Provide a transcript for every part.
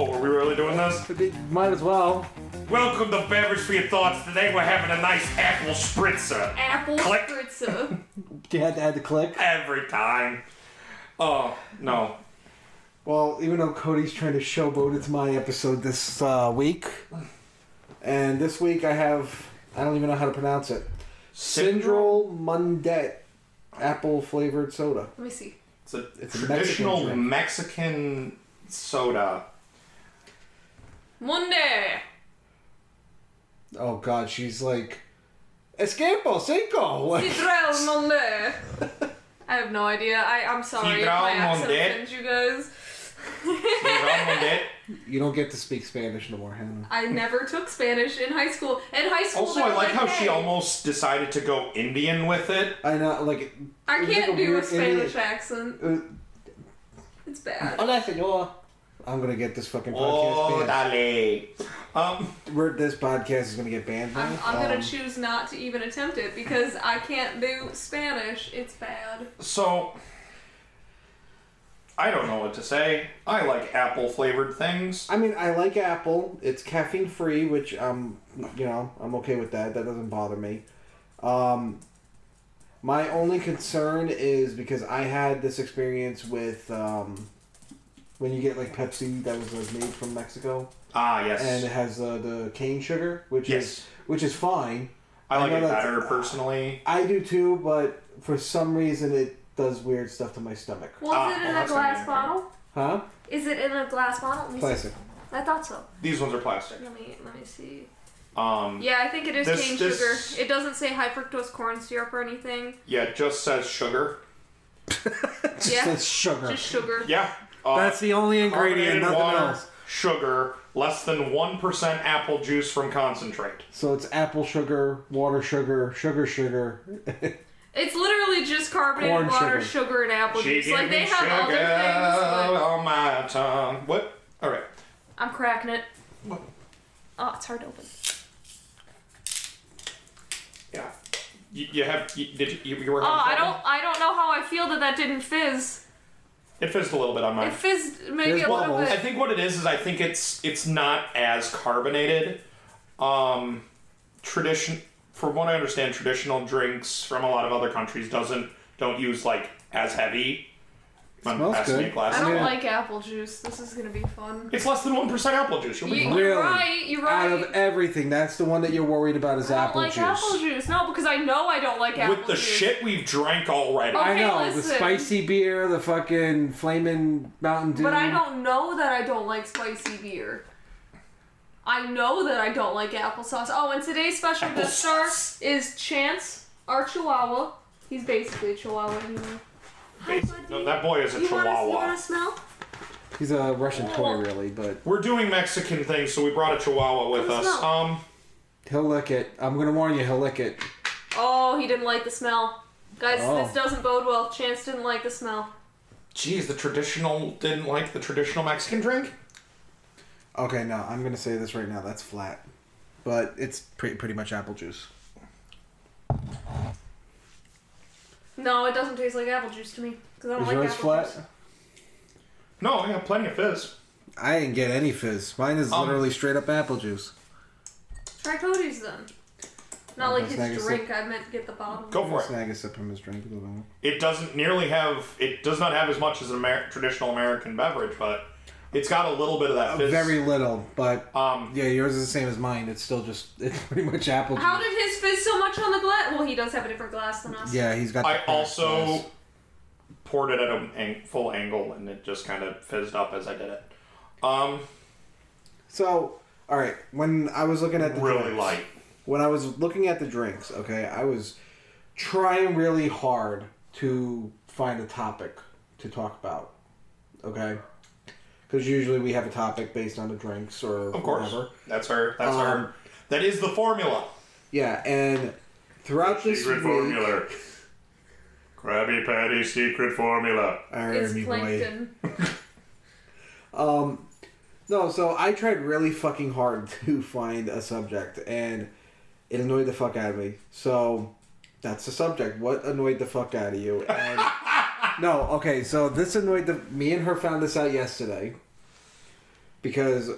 Oh, are we really doing this? Might as well. Welcome to Beverage for Your Thoughts. Today we're having a nice apple spritzer. Apple Click. spritzer. You had to add the click. Every time. Oh, no. Well, even though Cody's trying to showboat, it's my episode this uh, week. And this week I have, I don't even know how to pronounce it. Syndrome Mundet apple flavored soda. Let me see. It's a It's a traditional Mexican Mexican, drink. soda. Monday. Oh god, she's like, Escapo, cinco! Like, Citral Monday. I have no idea. I, I'm sorry if Citral my accent Monday. offends you guys. you don't get to speak Spanish no more, Hannah. I never took Spanish in high school. In high school, Also, I like how she almost decided to go Indian with it. I know, like, I it was can't like a do a weird Spanish Indian- accent. uh, It's bad. Hola, senor. I'm gonna get this fucking podcast Oh, banned. dale. Um, We're, this podcast is gonna get banned. I'm. I'm gonna Um, choose not to even attempt it because I can't do Spanish. It's bad. so I don't know what to say. I like apple flavored things. I mean, I like apple. It's caffeine free, which um, you know, I'm okay with that. That doesn't bother me. Um, my only concern is because I had this experience with um, when you get like Pepsi that was like made from Mexico Ah, yes. and it has uh, the cane sugar, which is which is fine. I like I it know that's- better personally. I do too, but for some reason it does weird stuff to my stomach. Was Ah, it well, in a glass bottle? Huh? Is it in a glass bottle? Let me see. Plastic. I thought so. These ones are plastic. Let me let me see. Um, Yeah, I think it is This- cane this- sugar. It doesn't say high fructose corn syrup or anything. yeah, it just says sugar. Just Yeah. says sugar. Just sugar. Yeah. Uh, That's the only ingredient, carbonated nothing water, else. Sugar, less than 1% apple juice from concentrate. So it's apple sugar, water sugar, sugar sugar. It's literally just carbonated Corn water, sugar. sugar, and apple She juice. gave Like they have sugar other things. But on my tongue. What? All right. I'm cracking it. What? Oh, it's hard to open. Yeah. You, you have. You, did you, you were Oh, having I trouble? don't. I don't know how I feel that that didn't fizz. It fizzed a little bit on mine. It fizzed maybe There's a little bubbles. I think what it is is I think it's it's not as carbonated. Um, tradition, from what I understand, traditional drinks from a lot of other countries doesn't don't use like as heavy. I'm Smells passing good. me glass. I don't Yeah. like apple juice. This is gonna be fun. It's less than one percent apple juice. You'll be You, fine. Really? you're right. You're Out of everything, that's the one that you're worried about is apples juice. I don't apple like juice. apple juice. No, because I know I don't like apple juice. With the juice. shit we've drank already. I Okay, know the listen. spicy beer, the fucking flaming Mountain Dew. But I don't know that I don't like spicy beer. I know that I don't like applesauce. Oh, and today's special guest star Applesauce. is Chance, our Chihuahua. He's basically a Chihuahua anyway. Hi, buddy. no, that boy is a you wanna, you chihuahua. wanna smell? He's a Russian toy, really, but We're doing Mexican things, so we brought a chihuahua with Let us. us know. Um, he'll lick it. I'm gonna warn you, he'll lick it. Oh, he didn't like the smell. Guys, Oh. this doesn't bode well. Chance didn't like the smell. geez, the traditional didn't like the traditional Mexican drink. Okay, no, I'm gonna say this right now. That's flat, but it's pretty pretty much apple juice. No, it doesn't taste like apple juice to me. Because I don't Is like yours apple flat? juice. No, I got plenty of fizz. I didn't get any fizz. Mine is Um, literally straight up apple juice. Try Cody's then. Not like snag a his sip. drink, I meant get the bottom. Go for it. Snag a sip from his drink. a little bit. It doesn't nearly have. It does not have as much as an Amer- traditional American beverage, but it's got a little bit of that fizz. Very little, but Um, yeah, yours is the same as mine. It's still just it's pretty much apple juice. How did his fizz so much on the glass? Well, he does have a different glass than us. Yeah, he's got. I also glass. poured it at a ang- full angle, and it just kind of fizzed up as I did it. Um, So, all right, when I was looking at the really drinks, light. when I was looking at the drinks, okay, I was trying really hard to find a topic to talk about, okay, because usually we have a topic based on the drinks or Of course, whatever. that's her. That's Um, her. That is the formula. Yeah, and throughout this secret week, formula, Krabby Patty secret formula. It's Army boy. plankton. Um, no, so I tried really fucking hard to find a subject, and it annoyed the fuck out of me. So that's the subject. What annoyed the fuck out of you? And no, okay, so this annoyed the me and her found this out yesterday. because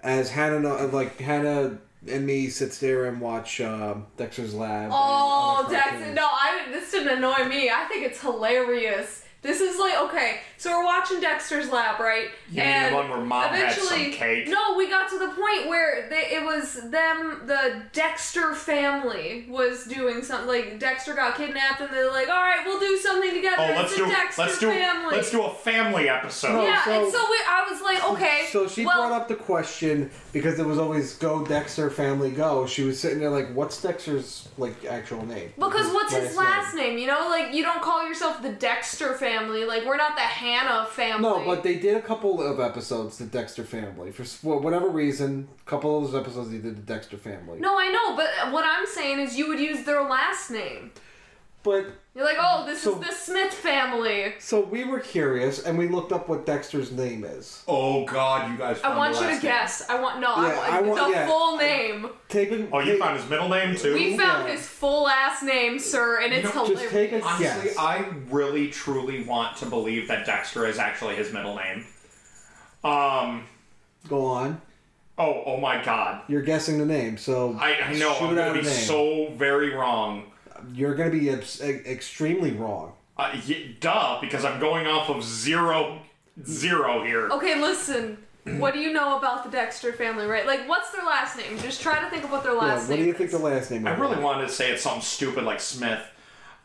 as Hannah, like Hannah and me sits there and watch um, Dexter's Lab. Oh, Dexter! No, I this didn't annoy me. I think it's hilarious. This is like okay, so we're watching Dexter's Lab, right? You mean the one where mom had some cake? No, we got to the point where they, it was them, the Dexter family was doing something. Like Dexter got kidnapped, and they're like, "All right, we'll do something together." Oh, let's the do Dexter let's do family. let's do a family episode. No. yeah, so- and so we, I was like, okay. So she well, brought up the question because it was always "Go Dexter, family, go." She was sitting there like, "What's Dexter's like actual name?" Because what's his last name? You know, like you don't call yourself the Dexter family. Like we're not the Hannah family. No, but they did a couple of episodes, the Dexter family. For for whatever reason, a couple of those episodes they did the Dexter family. No, I know, but what I'm saying is you would use their last name. But You're like, oh, this So- is the Smith family. so we were curious and we looked up what Dexter's name is. Oh God, you guys. I want the you to last name. guess. I want no. Yeah, I I want want- the yeah. full name. Take a, Oh, you take- found his middle name too. We found yeah. his full last name, sir, and it's You know, hilarious. just take a- Honestly, Yes. I really truly want to believe that Dexter is actually his middle name. Um. Go on. Oh, oh my God. You're guessing the name, so I, I know I'm gonna be name. so very wrong. You're gonna be abs- e- extremely wrong. Uh, y- duh, because I'm going off of zero, zero here. Okay, listen. What do you know about the Dexter family, right? Like, what's their last name? Just try to think of what their Yeah. last What name What do you think is. the last name? Is? I is? really wanted to say it's something stupid like Smith.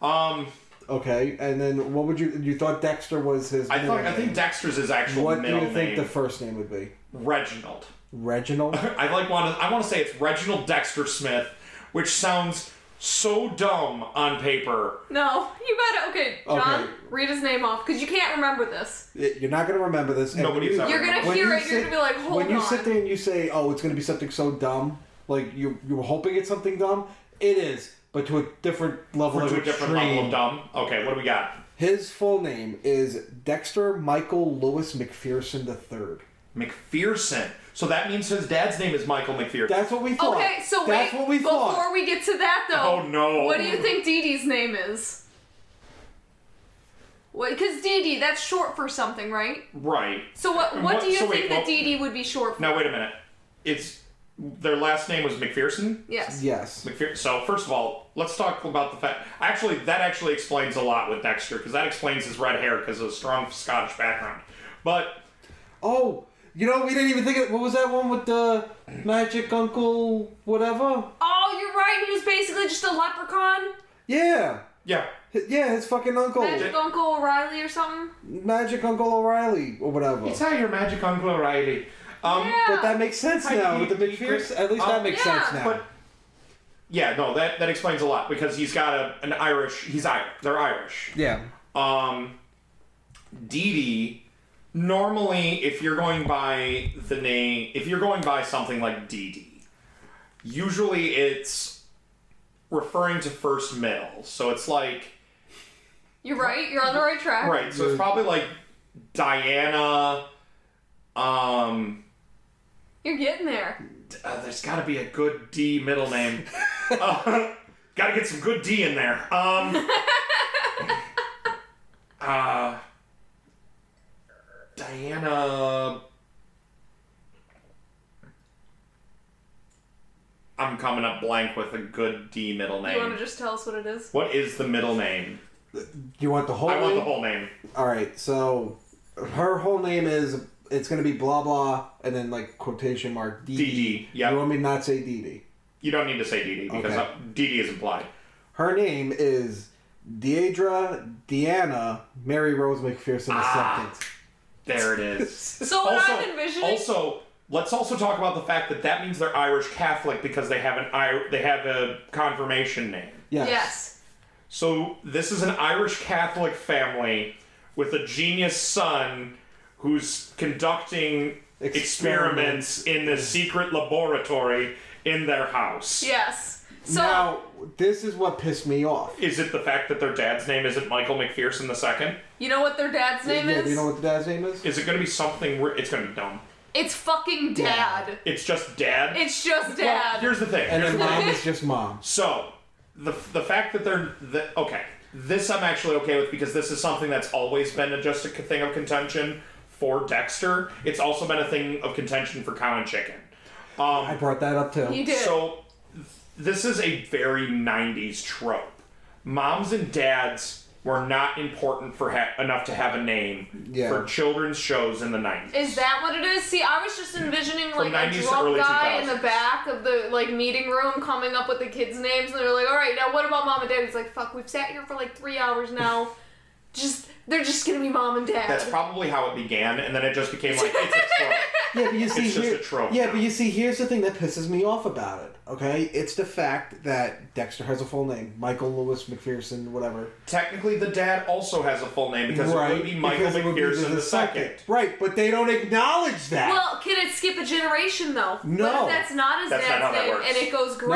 Um, Okay, and then what would you? You thought Dexter was his? I middle thought I think. Dexter's his actual middle name. What do you think name. the first name would be? Reginald. Reginald. I like want to. I want to say it's Reginald Dexter Smith, which sounds so dumb on paper. No, you better. Okay, John, Okay. read his name off because you can't remember this. You're not gonna remember this. and when Nobody's you- ever You're gonna when hear you it. You're sit- gonna be like, hold when you on. sit there and you say, "Oh, it's gonna be something so dumb," like you you were hoping it's something dumb. It is, but to a different level of to a different extreme. level of dumb. Okay, what do we got? His full name is Dexter Michael Lewis McPherson III. McPherson. So that means his dad's name is Michael McPherson. That's what we thought. Okay, so That's wait. what we thought. before we get to that, though, Oh, no. What do you think Dee Dee's name is? Because Dee Dee, that's short for something, right? right. So what? What, What- do you so think wait, that what- Dee Dee would be short for? Now wait a minute. It's their last name was McPherson. Yes. Yes. McPher- so first of all, let's talk about the fact. Actually, that actually explains a lot with Dexter because that explains his red hair because of a strong Scottish background. But Oh, you know we didn't even think of what was that one with the magic uncle whatever? Oh, you're right. He was basically just a leprechaun. Yeah. yeah, H- Yeah, his fucking uncle. Magic Uncle O'Reilly or something. Magic Uncle O'Reilly or whatever. it's how your magic Uncle O'Reilly. Um, Yeah. But that makes sense Hi, now with the Dee- Dee McPherson. At least Um, that makes yeah, sense now. But yeah, no, that that explains a lot because he's got a an Irish. He's Irish. They're Irish. yeah. Um, Dee Dee. Normally, if you're going by the name, if you're going by something like Dee Dee, usually it's referring to first middle. So it's like You're right. You're on the right track. right. So it's probably like Diana. Um, You're getting there. uh, there's got to be a good D middle name. uh, got to get some good D in there. Um, uh, Diana. I'm coming up blank with a good D middle name. You want to just tell us what it is? What is the middle name? You want the whole I want name? the whole name. All right. So her whole name is it's gonna be blah blah and then like quotation mark Dee Dee Dee, yep. You want me to not say Dee Dee? You don't need to say Dee Dee because Okay. uh, Dee Dee is implied. Her name is Deidre Deanna Mary Rose McPherson Ah. II. There it is. So what also, I'm envisioning. also, let's also talk about the fact that that means they're Irish Catholic because they have an I- they have a confirmation name. Yes. yes. So this is an Irish Catholic family with a genius son who's conducting experiments in the secret laboratory in their house. Yes. So now this is what pissed me off. Is it the fact that their dad's name isn't Michael McPherson II? you know what their dad's name yeah, is? do you know what the dad's name is? Is it going to be something where it's going to be dumb? it's fucking dad. It's just dad. It's just Well, dad. here's the thing. And Here's then the thing. mom is just mom. So, the the fact that they're the, okay, this I'm actually okay with because this is something that's always been a, just a thing of contention for Dexter, it's also been a thing of contention for Cow and Chicken. Um, I brought that up too. You did. So, this is a very 90s trope. Moms and dads were not important for ha- enough to have a name Yeah. for children's shows in the 90s. Is that what it is? See, I was just envisioning From like a 90s drunk early guy in the back of the like meeting room coming up with the kids' names, and they're like, "All right, now what about mom and dad?" He's like, "Fuck, we've sat here for like three hours now. just they're just gonna be mom and dad." That's probably how it began, and then it just became like, it's a trope. Yeah, but you see It's just a trope Yeah, now. but you see, here's the thing that pisses me off about it. Okay, it's the fact that Dexter has a full name, Michael Lewis McPherson, whatever. Technically, the dad also has a full name because it would be Michael because it would be McPherson the second. Right, but they don't acknowledge that. well, can it skip a generation though? No. What if that's not his That's not how dad's that name, works. and it goes no,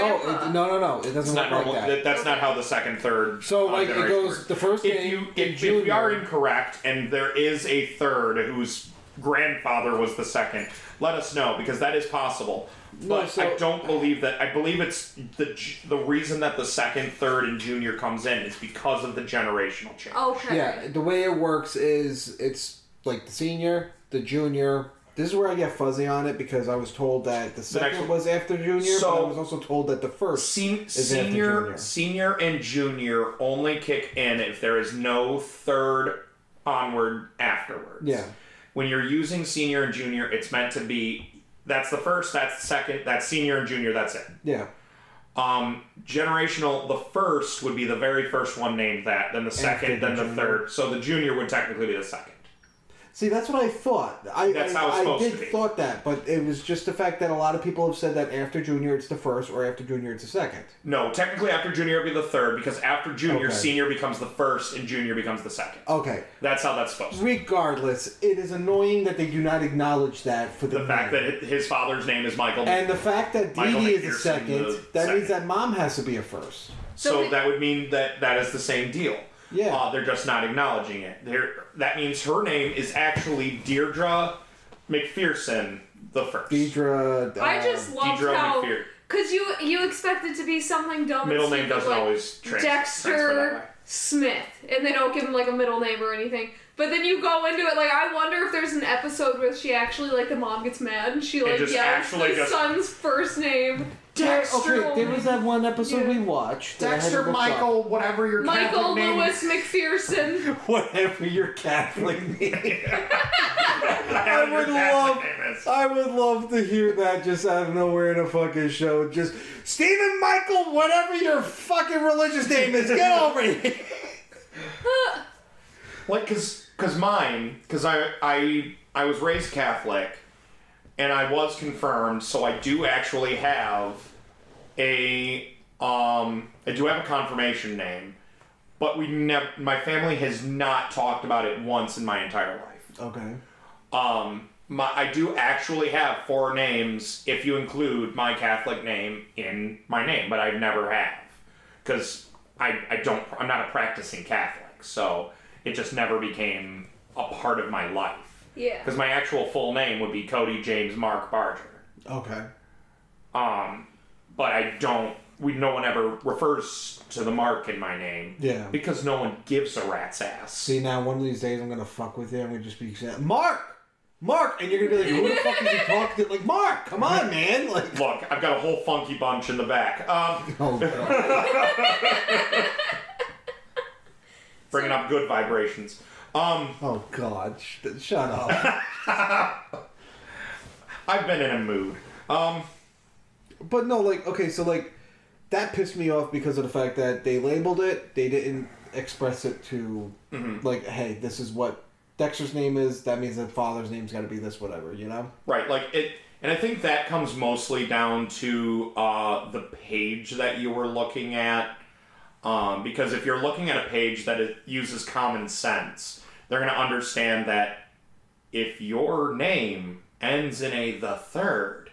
it, no, no, no, it doesn't not work normal. like that- that. That's not how the second, third. So, like, it goes- works. the first If name, you if, if we are incorrect and there is a third whose grandfather was the second, let us know because that is possible. No, But so- I don't believe that. I believe it's the the reason that the second, third, and junior comes in is because of the generational change. okay. Yeah, the way it works is it's like the senior, the junior. This is where I get fuzzy on it because I was told that the second next- was after junior, but I was also told that the first. Sen- Is after senior, junior. senior, and junior only kick in if there is no third onward afterwards. Yeah. When you're using senior and junior, it's meant to be that's the first, that's the second, that's senior and junior, that's it. Yeah. Um, generational, the first would be the very first one named that, then the second, the then the junior. third. So the junior would technically be the second. See, that's what I thought. I, That's I, how it's I supposed did to be. thought that, but it was just the fact that a lot of people have said that after junior it's the first, or after junior it's the second. No, technically after junior it would be the third because after junior, Okay. senior becomes the first and junior becomes the second. Okay. That's how that's supposed to be. Regardless, it is annoying that they do not acknowledge that for the, The fact name. that his father's name is Michael. and the fact that Dee Michael Dee is the McPherson, second, the that second. means that mom has to be a first. So, So we- that would mean that that is the same deal. Yeah. Uh, they're just not acknowledging it. They're, that means her name is actually Deirdre McPherson the first. Deidre. Uh, I just loved Deidre how because you you expect it to be something dumb. Middle name doesn't like always trans- transfer. Dexter Smith, and they don't give him like a middle name or anything. But then you go into it like I wonder if there's an episode where she actually like the mom gets mad and she like just yells actually the just- son's first name. Yeah, Dexter. okay, there was that one episode Yeah. we watched. that I had to Dexter look up. Michael, whatever your Michael Catholic name Michael Lewis McPherson. Whatever your Catholic name. I would love- I would love to hear that just out of nowhere in a fucking show. Just Stephen Michael, whatever your fucking religious name is, get over here. like cause cause mine cause I I I was raised Catholic and I was confirmed so I do actually have a um I do have a confirmation name but we never my family has not talked about it once in my entire life Okay. um my, I do actually have four names if you include my Catholic name in my name, but I've never have because I, I don't I'm not a practicing Catholic, so it just never became a part of my life. Yeah. Because my actual full name would be Cody James Mark Barger, Okay. um, but I don't. We no one ever refers to the Mark in my name Yeah. because no one gives a rat's ass. See now, one of these days I'm gonna fuck with you. I'm gonna just be saying, Mark, Mark, and you're gonna be like, who the fuck is he talking to? Like, Mark, come on, man. Like, Look, I've got a whole funky bunch in the back. Um, oh god. bringing up good vibrations. Um, Oh god. Sh- shut up. I've been in a mood. Um, But no, like, okay, so like, that pissed me off because of the fact that they labeled it, they didn't express it to, like, hey, this is what Dexter's name is. That means that father's name's got to be this, whatever, you know? right, like it, and I think that comes mostly down to uh, the page that you were looking at. Um, because if you're looking at a page that it uses common sense, they're going to understand that if your name ends in a the third,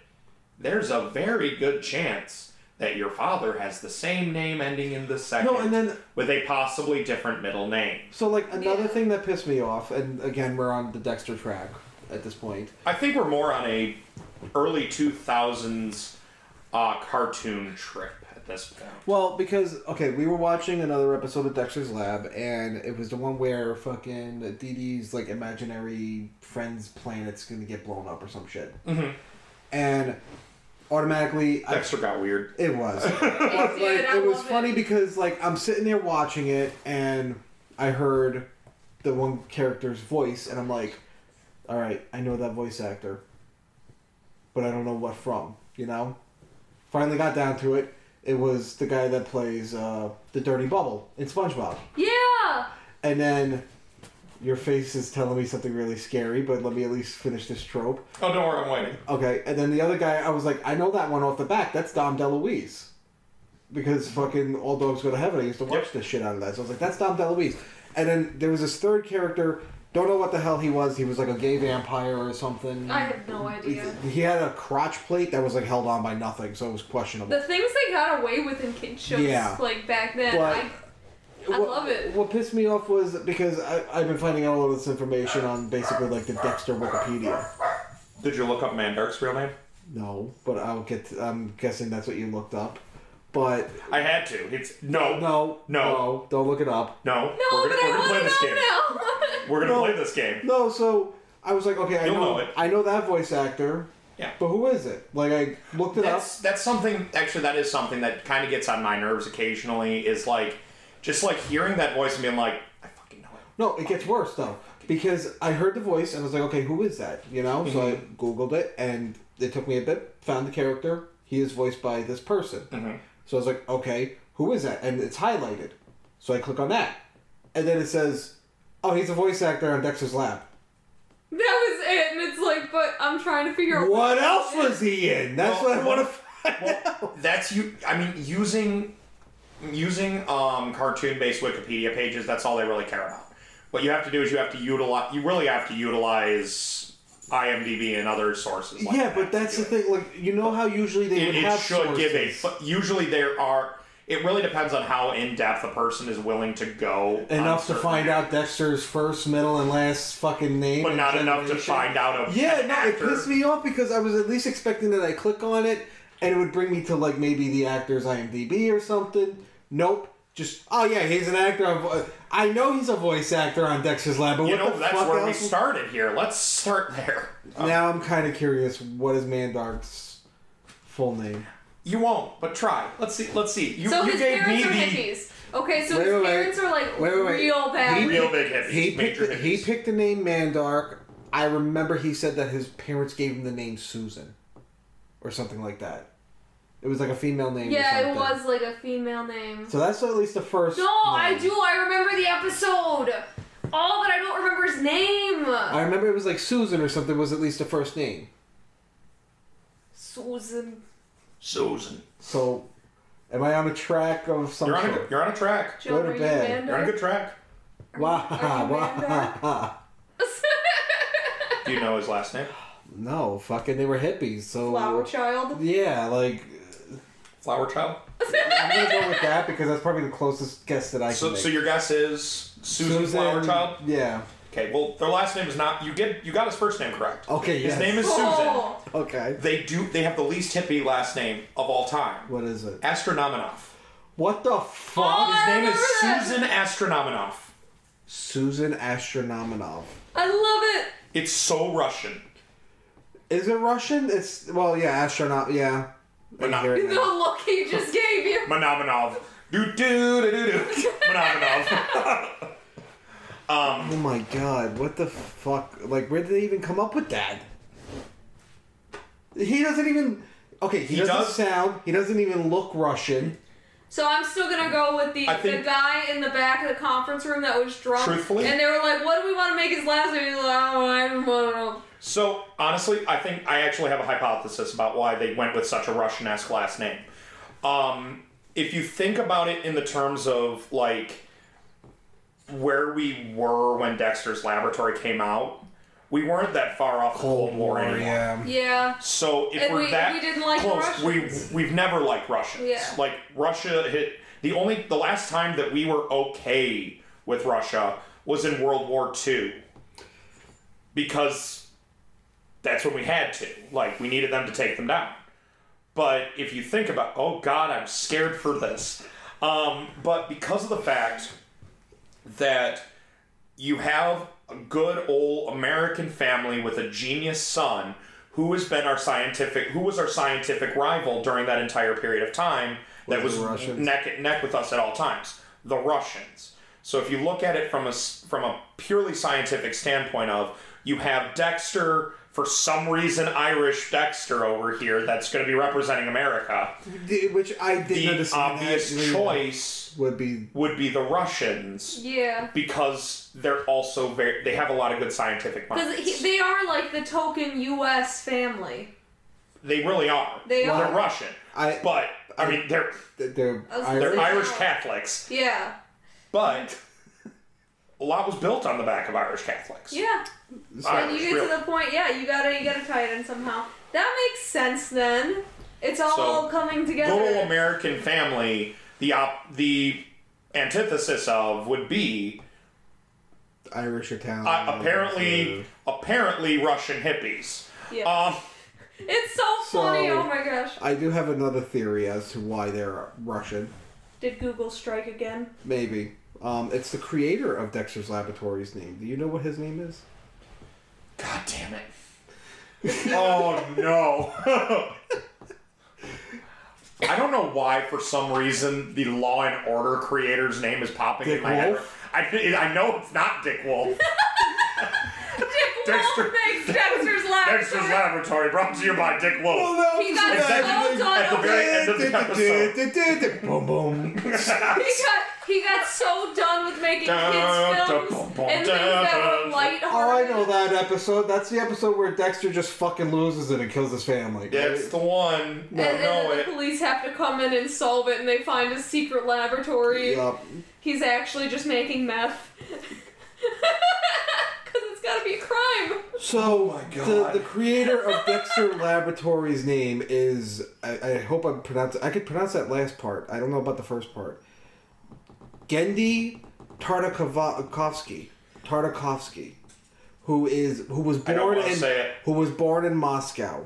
there's a very good chance that your father has the same name ending in the second No, and then with a possibly different middle name. So like another Yeah. thing that pissed me off, and again we're on the Dexter track at this point. I think we're more on a early 2000s uh, cartoon trip at this point. Well, because okay, we were watching another episode of Dexter's Lab, and it was the one where fucking Dee Dee's like imaginary friend's planet's gonna get blown up or some shit, Mhm. and automatically I, Dexter got weird. it was. It like, I it was love funny because like I'm sitting there watching it, and I heard the one character's voice, and I'm like, all right, I know that voice actor, but I don't know what from. You know. Finally got down to it. It was the guy that plays uh, the Dirty Bubble in SpongeBob, Yeah. and then. Your face is telling me something really scary, but let me at least finish this trope. Oh, don't worry, I'm waiting. Okay, and then the other guy, I was like, I know that one off the back. That's Dom DeLuise. Because fucking All Dogs Go to Heaven, I used to watch Yep. the shit out of that. So I was like, that's Dom DeLuise. And then there was this third character, don't know what the hell he was. He was like a gay vampire or something. I have no idea. He had a crotch plate that was like held on by nothing, so it was questionable. The things they got away with in kid shows, Yeah. like back then, But- I, I what, love it. What pissed me off was because I, I've been finding out all of this information on basically like the Dexter Wikipedia. Did you look up Mandark's real name? No, but I'll get. To, I'm guessing that's what you looked up. But I had to. It's no, no, No. no, don't look it up. no. no, we're gonna, we're I gonna play want this to game. know now. We're gonna No. play this game. No, so I was like, okay, I You'll know, know it. I know that voice actor. Yeah. But who is it? Like I looked it That's that's something. Actually, that is something that kind of gets on my nerves occasionally. Is like, just like hearing that voice and being like, I fucking know it. No, it gets worse though because I heard the voice and I was like, okay, who is that? You know, so I Mm-hmm. googled it and it took me a bit. Found the character. He is voiced by this person. Mhm. So I was like, okay, who is that? And it's highlighted. So I click on that, and then it says, oh, he's a voice actor on Dexter's Lab. that was it, and it's like, but I'm trying to figure out What else was he in? That's Well, what I want to find out. That's you. I mean, using using um, cartoon-based Wikipedia pages. That's all they really care about. What you have to do is you have to utilize. You really have to utilize IMDb and other sources. Like yeah, that but to that's do the it. thing. Like you know how usually they It, would it have should give a. But usually there are. It really depends on how in depth a person is willing to go. enough to find out Dexter's first, middle, and last fucking name. but not enough to find out a Yeah, no, it pissed me off because I was at least expecting that I click on it and it would bring me to like maybe the actor's IMDb or something. Nope. Just oh yeah, he's an actor. Of, I know he's a voice actor on Dexter's Lab, but You what know, the that's fuck where we started here. Let's start there. Now I'm kind of curious. What is Mandark's full name? You won't, but try. Let's see. Let's see. You, So you his gave me parents are the hippies. Okay, so Wait, his wait, wait. parents are like Wait, wait, wait. real bad. He- real big hippies. He picked, major the, he picked the name Mandark. I remember he said that his parents gave him the name Susan, or something like that. It was like a female name. or yeah, it something. was like a female name. So that's at least the first. No, I name. do. I remember the episode. All that I don't remember his name. I remember it was like Susan or something. Was at least the first name. Susan. Susan. So, am I on a track of some You're on a sort? you're on a track. Go to Jill, are you bed. Amanda? You're on a good track. Wah, Are you wah, wah. Do you know his last name? No, fucking, they were hippies. So Flower child. yeah, like Flower Child. I'm gonna go with that because that's probably the closest guess that I can So, make. so your guess is Susan, Flower Child. Yeah. Okay. Well, their last name is not. You get. You got his first name correct. Okay. His yes. name is Susan. Oh. Okay. They do. They have the least hippie last name of all time. What is it? Astronominoff. What the fuck? Oh, His I name is oh, that. Susan Astronominoff. Susan Astronominov. I love it. It's so Russian. Is it Russian? It's well, yeah, astronaut. Yeah. But not- I The now. look he just gave you. Manominov. Do do do do do. Manominov. um. Oh my god! What the fuck? Like, where did they even come up with that? He doesn't even. Okay, he, He doesn't does- sound. He doesn't even look Russian. So I'm still gonna go with the I the guy in the back of the conference room that was drunk. Truthfully? And they were like, "What do we want to make his last name?" He's like, "Oh, I don't know." So honestly, I think I actually have a hypothesis about why they went with such a Russian-esque last name. Um, if you think about it in the terms of like where we were when Dexter's Laboratory came out, we weren't that far off the Cold War anymore. yeah. Yeah. So if And we're we- that we didn't like the close, we we've never liked Russians. Yeah. Like Russia hit the only the last time that we were okay with Russia was in World War II. Because that's when we had to. Like we needed them to take them down. But if you think about, oh God, I'm scared for this. Um, but because of the fact that you have a good old American family with a genius son who has been our scientific, who was our scientific rival during that entire period of time, that Was Russians? neck and neck with us at all times. The Russians. So if you look at it from a from a purely scientific standpoint of you have Dexter for some reason Irish Dexter over here that's going to be representing America. The- Which I didn't The understand. obvious that. choice would be would be the Russians Yeah. because they're also very they have a lot of good scientific Because minds. they are like the token U.S. family. They really are. They They're are. Russian, I. but I mean they're They're I was Irish. they're Irish. Catholics, Yeah. but a lot was built on the back of Irish Catholics. Yeah. Irish, and you get really. to the point, yeah, you gotta you gotta tie it in somehow. That makes sense then. It's all So, coming together. Little American family, the op- the antithesis of would be Irish Italian. uh, apparently apparently Russian hippies. yeah. Um, it's so so- funny. oh my gosh. I do have another theory as to why they're Russian. Did Google strike again? Maybe. Um, it's the creator of Dexter's Laboratory's name. Do you know what his name is? God damn it. oh no. I don't know why, for some reason, the Law and Order creator's name is popping Dick in my head. I, I know it's not Dick Wolf. Dick Dexter- Wolf makes Dexter's Laboratory. Dexter's Laboratory, brought to you by Dick Wolf. no, He got Exactly. so done. At the very end of the episode. boom, boom. he got he got so done with making kids films dun, dun, and things that were dun. lighthearted. Oh, I know that episode. That's the episode where Dexter just fucking loses it and kills his family. That's the one. And, and know then the it. police have to come in and solve it, and they find a secret laboratory. Yup. He's actually just making meth. Because it's gotta be a crime. So my the God. the creator of Dexter Laboratory's name is I, I hope I pronounce I could pronounce that last part. I don't know about the first part. Genndy Tartakovsky. Tartakovsky. Who is who was I don't born in say it. who was born in Moscow.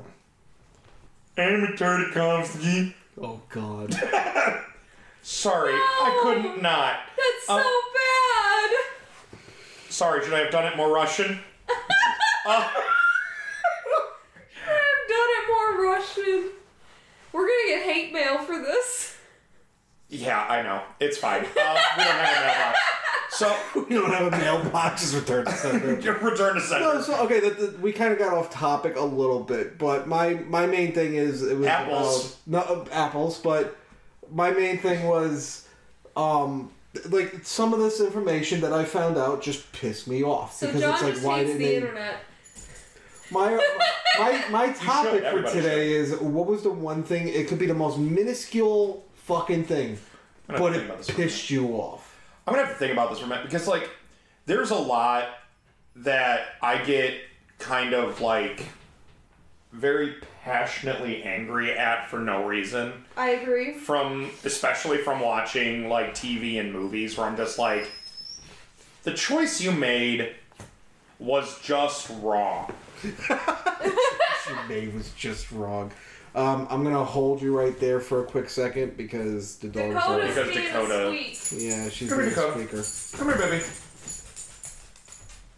Amy Tartakovsky. Oh god. Sorry, I couldn't not. That's Uh, so bad. Sorry, should I have done it more Russian? Uh, I've done it more Russian. We're gonna get hate mail for this. yeah, I know. It's fine. Uh, we don't have a mailbox. So, we don't have a mailbox, just return to sender. return to sender. No, so okay, the, the, we kind of got off topic a little bit, but my my main thing is it was Apples. about- no uh, apples, but my main thing was um like some of this information that I found out just pissed me off So because John it's like just why hates didn't the they internet. my my my topic for everybody today is what was the one thing it could be the most minuscule fucking thing I'm gonna but think it this for a pissed you off. I'm gonna have to think about this for a minute because, like, there's a lot that I get kind of like very passionately angry at for no reason. I agree. From especially from watching like TV and movies, where I'm just like, the choice you made was just wrong. Your name was just wrong. Um, I'm gonna hold you right there for a quick second because the dog's Dakota's Because being Dakota- sweet. Yeah, she's Come in here, the Dakota. speaker. Come here, baby.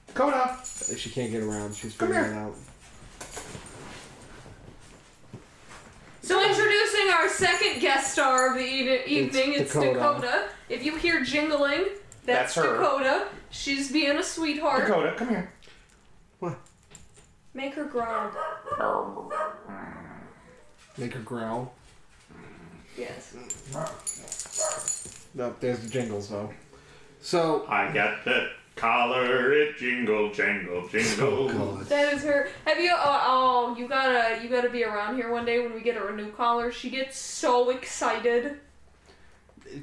Dakota. She can't get around. She's Come figuring it here. out. So introducing our second guest star of the e- evening, it's, It's Dakota. Dakota. If you hear jingling, that's, That's her. Dakota. She's being a sweetheart. Dakota, come here. What? Make her growl. Um, Make her growl. Yes. No, there's the jingles though. So, I got the collar, it jingle, jangle, oh, jingle. oh. That is her. Have you? Oh, oh, you gotta, you gotta be around here one day when we get her a new collar. She gets so excited.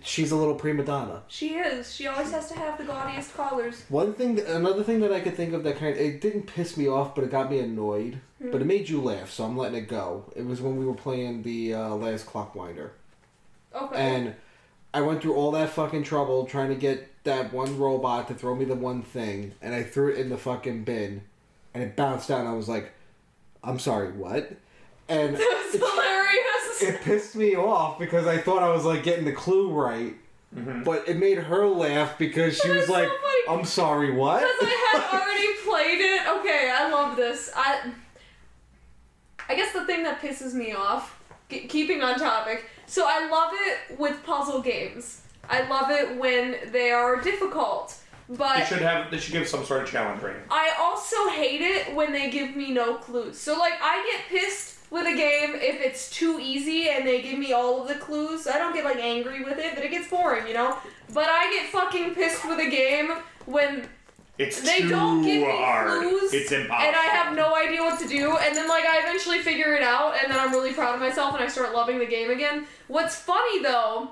She's a little prima donna. She is. She always has to have the gaudiest collars. One thing, another thing that I could think of that kind of, it didn't piss me off, but it got me annoyed. Hmm. But it made you laugh, so I'm letting it go. It was when we were playing the uh, last Clockwinder. Okay. And I went through all that fucking trouble trying to get that one robot to throw me the one thing, and I threw it in the fucking bin, and it bounced out, and I was like, I'm sorry, what? And That's hilarious. it pissed me off because I thought I was like getting the clue right. Mm-hmm. But it made her laugh because she That was is so like, "I'm sorry, what?" Because I had already played it. Okay, I love this. I I guess the thing that pisses me off, g- keeping on topic, so I love it with puzzle games. I love it when they are difficult. But They should have. They should give some sort of challenge rating. I also hate it when they give me no clues. So like I get pissed with a game if it's too easy and they give me all of the clues. I don't get like angry with it, but it gets boring, you know? But I get fucking pissed with a game when It's they too don't give me hard. clues It's impossible. and I have no idea what to do and then like I eventually figure it out and then I'm really proud of myself and I start loving the game again. What's funny though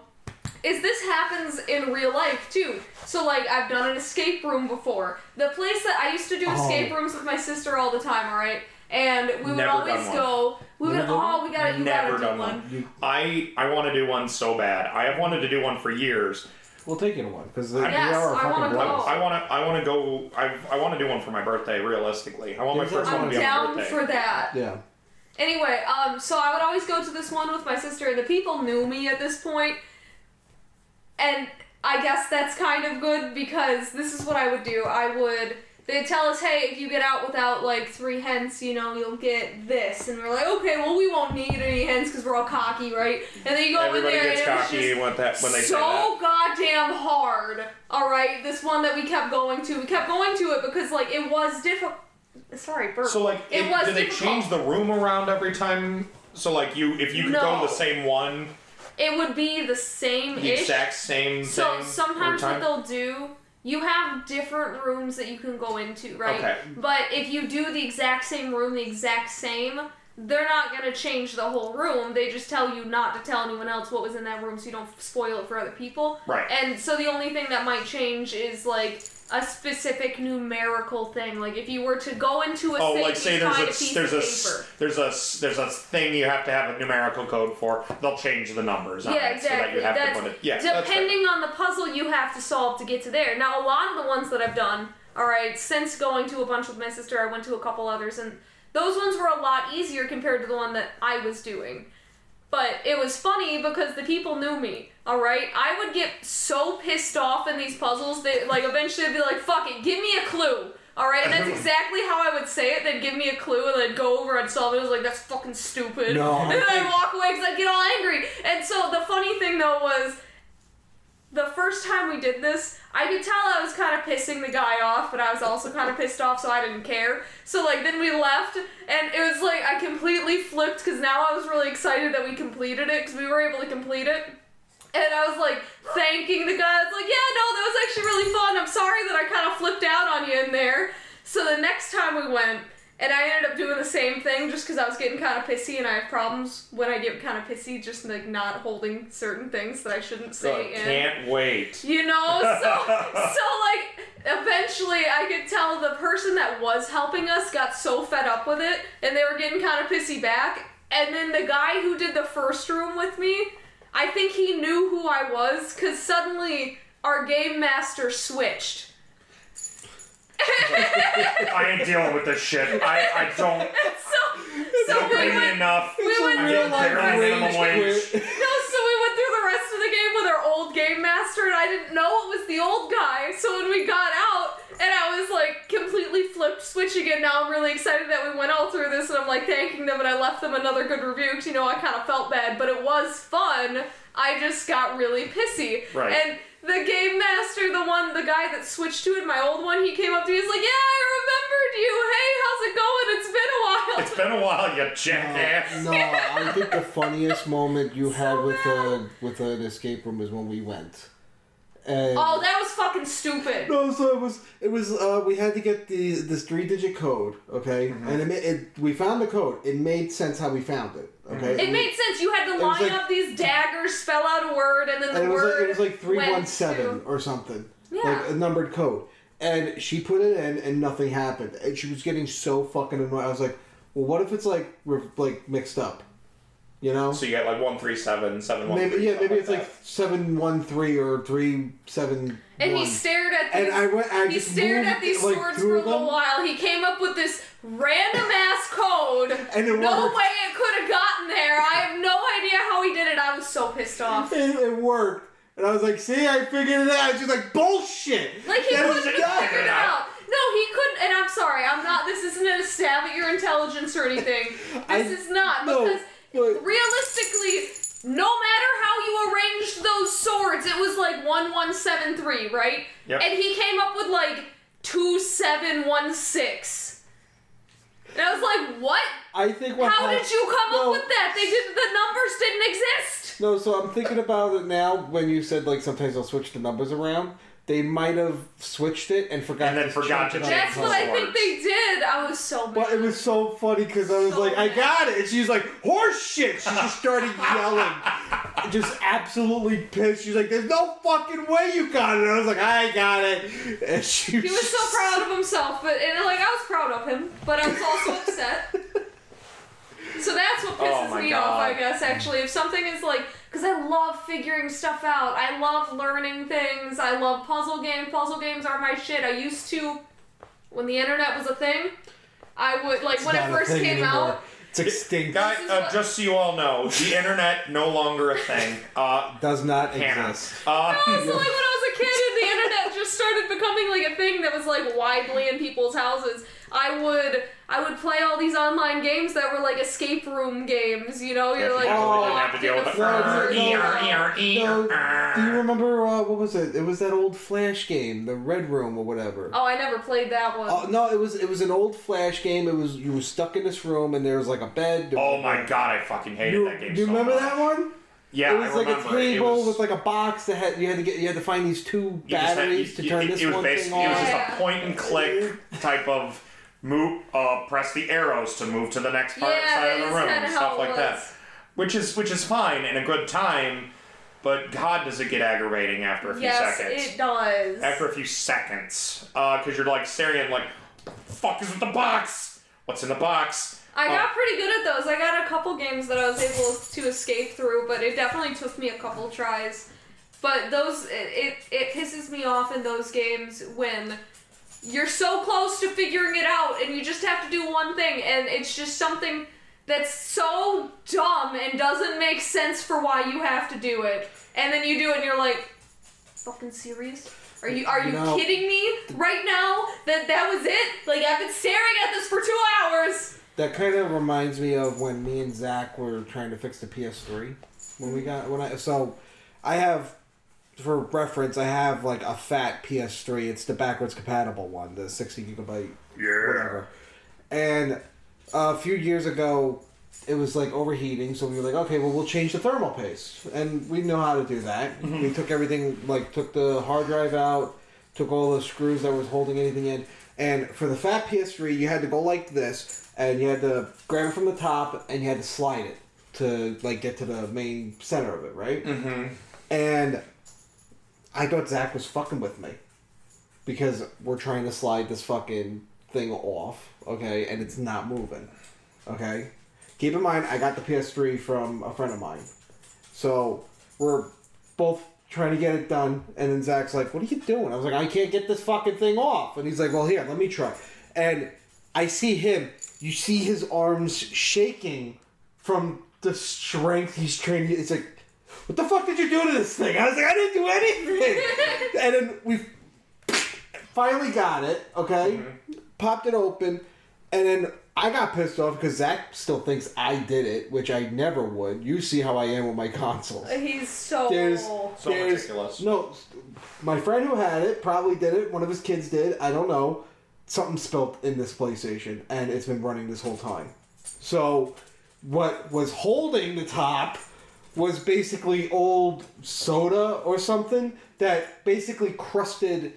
is this happens in real life too. So like I've done an escape room before. The place that I used to do Oh. escape rooms with my sister all the time, all right? And we would Never always go we would Never oh we gotta you Never gotta do done one. one. I I want to do one so bad. I have wanted to do one for years. We'll take you to one because they Yes, are I fucking wanna I, go. blast. I want to. I want to go. I I want to do one for my birthday. Realistically, I want my There's first that one I'm to be on my down birthday. for that. Yeah. Anyway, um, so I would always go to this one with my sister, and the people knew me at this point. point, and I guess that's kind of good because this is what I would do. I would they'd tell us, hey, if you get out without like three hens, you know, you'll get this, and we're like, okay, well, we won't need any hens because we're all cocky, right? And then you go Everybody in there, gets and it was cocky just when that when they say that. so goddamn hard. All right, this one that we kept going to, we kept going to it because like it was difficult. Sorry, burp. So like, it if- was do they change the room around every time? So like, you if you could go No. to the same one, It would be the same the exact same So sometimes what they'll do, you have different rooms that you can go into, right? Okay. But if you do the exact same room, the exact same, they're not gonna change the whole room. They just tell you not to tell anyone else what was in that room, so you don't spoil it for other people. Right. And so the only thing that might change is like a specific numerical thing. Like if you were to go into a Oh, safe like say there's a a piece there's of a paper. there's a there's a thing you have to have a numerical code for. They'll change the numbers on Yeah, it so that exactly. you have That's- to put it. Yeah, that's. Depending on the puzzle you have to solve to get to there. Now, a lot of the ones that I've done, all right, since going to a bunch with my sister, I went to a couple others, and those ones were a lot easier compared to the one that I was doing. But it was funny because the people knew me, all right? I would get so pissed off in these puzzles that, like, eventually I'd be like, fuck it, give me a clue. All right, and that's exactly how I would say it. They'd give me a clue, and I'd go over and solve it. I was like, "That's fucking stupid." No, and then I'd walk away because I'd get all angry. And so the funny thing though was, the first time we did this, I could tell I was kind of pissing the guy off, but I was also kind of pissed off, so I didn't care. So like then we left, and it was like I completely flipped because now I was really excited that we completed it because we were able to complete it. And I was like thanking the guy. I was like, yeah, no, that was actually really fun. I'm sorry that I kind of flipped out on you in there. So the next time we went, and I ended up doing the same thing just because I was getting kind of pissy, and I have problems when I get kind of pissy, just like not holding certain things that I shouldn't So, say. in. can't wait. You know, so so like eventually I could tell the person that was helping us got so fed up with it and they were getting kind of pissy back. And then the guy who did the first room with me, I think he knew who I was cuz suddenly our game master switched. I ain't dealing with this shit. I, I don't. so so don't we pay me went enough. we went I'm through getting like barely minimum wage. No, so we went through the rest of the game with our old game master, and I didn't know it was the old guy. So when we got out, and I was like completely flipped switch again. Now I'm really excited that we went all through this, and I'm like thanking them, and I left them another good review because you know I kind of felt bad, but it was fun. I just got really pissy. Right. And the game master, the one, the guy that switched to it, my old one, he came up to me. He's like, "Yeah, I remembered you. Hey, how's it going? It's been a while." It's been a while, you jackass. No, I think the funniest moment you had with uh, bad. a with uh, an escape room is when we went. And Oh, that was fucking stupid. no, so it was it was uh, we had to get the this three digit code, okay, Mm-hmm. and it, ma- it we found the code. It made sense how we found it, okay. It made sense. You had to line like- up these daggers, spell out a word, and then the and it was word. like it was like three went one seven to- or something, Yeah. like a numbered code. And she put it in, and nothing happened. And she was getting so fucking annoyed. I was like, "Well, what if it's like we're like mixed up?" You know? So you get like one three seven seven one. maybe three, yeah, something maybe it's like that. seven one three or three seven. And he stared at these. And I went. I he just stared moved, at these like, swords through for a little while. He came up with this random ass code. And it no worked. way it could have gotten there. I have no idea how he did it, I was so pissed off. It, it worked. And I was like, see, I figured it out. She's like, bullshit. Like he That is couldn't not- figure it out. No, he couldn't. And I'm sorry, I'm not. This isn't a stab at your intelligence or anything. This I- is not no, because but- realistically, no matter how you arranged those swords, it was like one one seven three, right? Yep. And he came up with like two seven one six. And I was like, what? I think what How hap- did you come No. up with that? They did. The numbers didn't exist. No, so I'm thinking about it now. When you said like sometimes I'll switch the numbers around, they might have switched it and forgot. And then to forgot change to it on change That's the what I phone. think they did. I was so mad. But it was so funny because I was So like, I got it. And she's like, horse shit. She just started yelling. just absolutely pissed. She's like, there's no fucking way you got it. And I was like, I got it. And she He was so proud of himself, but and like I was proud of him, but I was also upset. So that's what pisses Oh me God. off, I guess. Actually, if something is like, because I love figuring stuff out, I love learning things, I love puzzle games. Puzzle games are my shit. I used to, when the internet was a thing, I would like It's when it first came anymore. out. It's extinct. Guys, This is uh, what- just so you all know, the internet no longer a thing. Uh, Does not Hannah. exist. Uh, No, so like when I was a kid and the internet just started becoming like a thing that was like widely in people's houses, I would I would play all these online games that were like escape room games. You know, you're like Oh, didn't have to deal with locked the in a No, room. no, No, do you remember uh, what was it? It was that old Flash game, the Red Room or whatever. Oh, I never played that one. Oh no, it was it was an old Flash game. It was you were stuck in this room and there was like a bed. Oh was my god, I fucking hated You, that game. do you so remember much. that one? Yeah, it was I like a remember. It table was- with like a box that had you had to get you had to find these two you just had- batteries you- to turn it, this it was one thing on. It was just a point and click type of move. Uh, press the arrows to move to the next part yeah, side of the room, of stuff like that. Which is which is fine and a good time, but God, does it get aggravating after a few Yes, seconds? it does. after a few seconds, because you're like staring at like, fuck is with the box? What's in the box? I Uh, got pretty good at those. I got a couple games that I was able to escape through, but it definitely took me a couple tries. But those, it, it, it pisses me off in those games when you're so close to figuring it out and you just have to do one thing and it's just something that's so dumb and doesn't make sense for why you have to do it. And then you do it and you're like, fucking serious? Are you are you No. kidding me right now? That that was it? Like I've been staring at this for two hours. That kind of reminds me of when me and Zach were trying to fix the PS3 when we got when I so I have for reference I have like a fat PS3. It's the backwards compatible one, the sixty gigabyte whatever. And a few years ago, it was like overheating, so we were like, okay, well, we'll change the thermal paste, and we know how to do that. We took everything, like, took the hard drive out, took all the screws that was holding anything in, and for the fat PS3, you had to go like this, and you had to grab it from the top, and you had to slide it to like get to the main center of it, right? Mm-hmm. And I thought Zach was fucking with me because we're trying to slide this fucking thing off, okay, and it's not moving, okay. Keep in mind, I got the PS3 from a friend of mine, so we're both trying to get it done, and then Zach's like, "What are you doing?" I was like, "I can't get this fucking thing off," and he's like, "Well, here, let me try," and I see him. You see his arms shaking from the strength he's training. It's like, what the fuck did you do to this thing? I was like, I didn't do anything. and then we finally got it, okay? Mm-hmm. Popped it open, and then I got pissed off because Zach still thinks I did it, which I never would. You see how I am with my consoles. He's so. There's, So there's meticulous. no. My friend who had it probably did it. One of his kids did. I don't know. Something spilt in this PlayStation, and it's been running this whole time. So, what was holding the top was basically old soda or something that basically crusted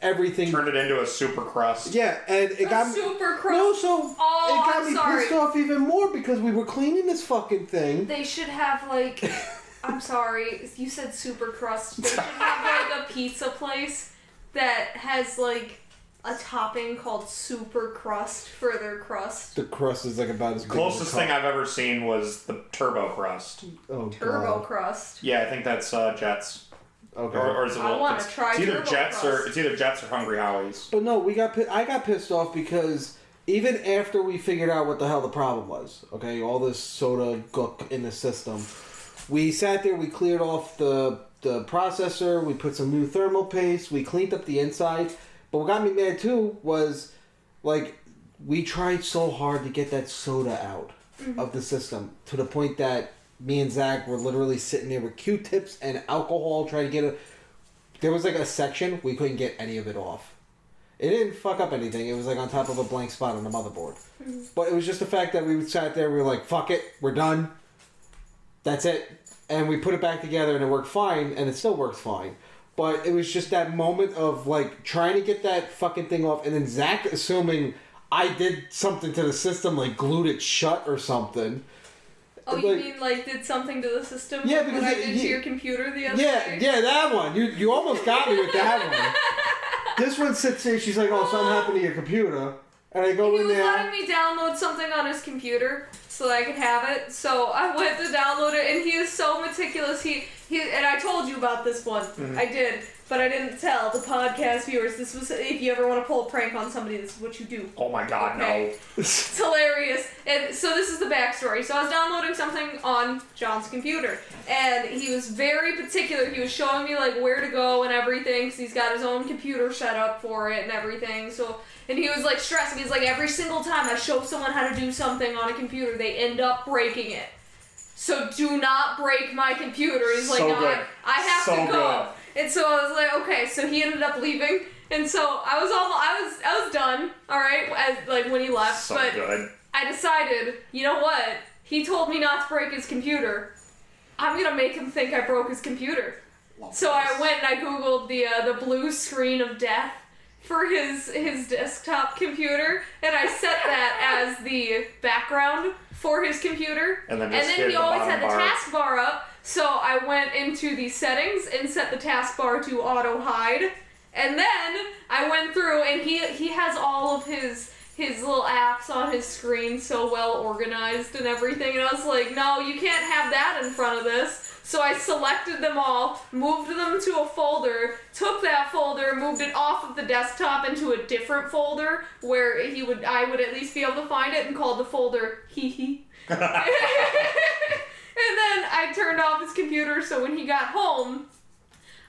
everything. Turned it into a super crust. Yeah, and it A got me. super crust. No, so Oh, it got I'm me sorry. pissed off even more because we were cleaning this fucking thing. They should have like. I'm sorry, you said super crust. They should have like a pizza place that has like a topping called super crust for their crust. The crust is like about as big Closest as a thing cup. I've ever seen was the turbo crust. Oh, Turbo God. crust. Yeah, I think that's uh, Jets. Okay. Or, or is it? I wanna it's, try it's either Turbo Jets or it's either Jets or Hungry Howie's. But no, we got. I got pissed off because even after we figured out what the hell the problem was, okay, all this soda gook in the system, we sat there. We cleared off the the processor. We put some new thermal paste. We cleaned up the inside. But what got me mad too was like we tried so hard to get that soda out mm-hmm. of the system to the point that me and Zach were literally sitting there with Q-tips and alcohol trying to get it. There was like a section we couldn't get any of it off. It didn't fuck up anything. It was like on top of a blank spot on the motherboard. Mm-hmm. But it was just the fact that we sat there. We were like, "Fuck it, we're done. That's it." And we put it back together, and it worked fine, and it still works fine. But it was just that moment of like trying to get that fucking thing off, and then Zach assuming I did something to the system, like glued it shut or something. Oh, you Like- mean like did something to the system? Yeah, because I did to your computer the other Yeah, day. yeah, that one. You you almost got me with that one. This one sits there. She's like, "Oh, something happened to your computer," and I go He in was letting me download something on his computer so that I could have it. So I went to download it, and he is so meticulous. He he and I told you about this one. Mm-hmm. I did, but I didn't tell the podcast viewers. This was if you ever want to pull a prank on somebody, this is what you do. Oh my god, Okay. It's hilarious. And so this is the backstory. So I was downloading something on John's computer, and he was very particular. He was showing me like where to go and everything, because he's got his own computer set up for it and everything. So and he was like stressing. He's like every single time I show someone how to do something on a computer, they end up breaking it. So do not break my computer. He's like, So no, good. I, I have So to go. And so I was like, okay. So he ended up leaving, and so I was all I was, I was done. All right, as, like when he left. So but good. I decided, you know what? He told me not to break his computer. I'm gonna make him think I broke his computer. So I went and I googled the uh, the blue screen of death for his his desktop computer, and I set that as the background for his computer. And then and then he the always had the bar. taskbar up. So I went into the settings and set the taskbar to auto hide. And then I went through and he he has all of his his little apps on his screen so well organized and everything and I was like, "No, you can't have that in front of this." So I selected them all, moved them to a folder, took that folder, moved it off of the desktop into a different folder where he would I would at least be able to find it and called the folder hee hee. And then I turned off his computer so when he got home,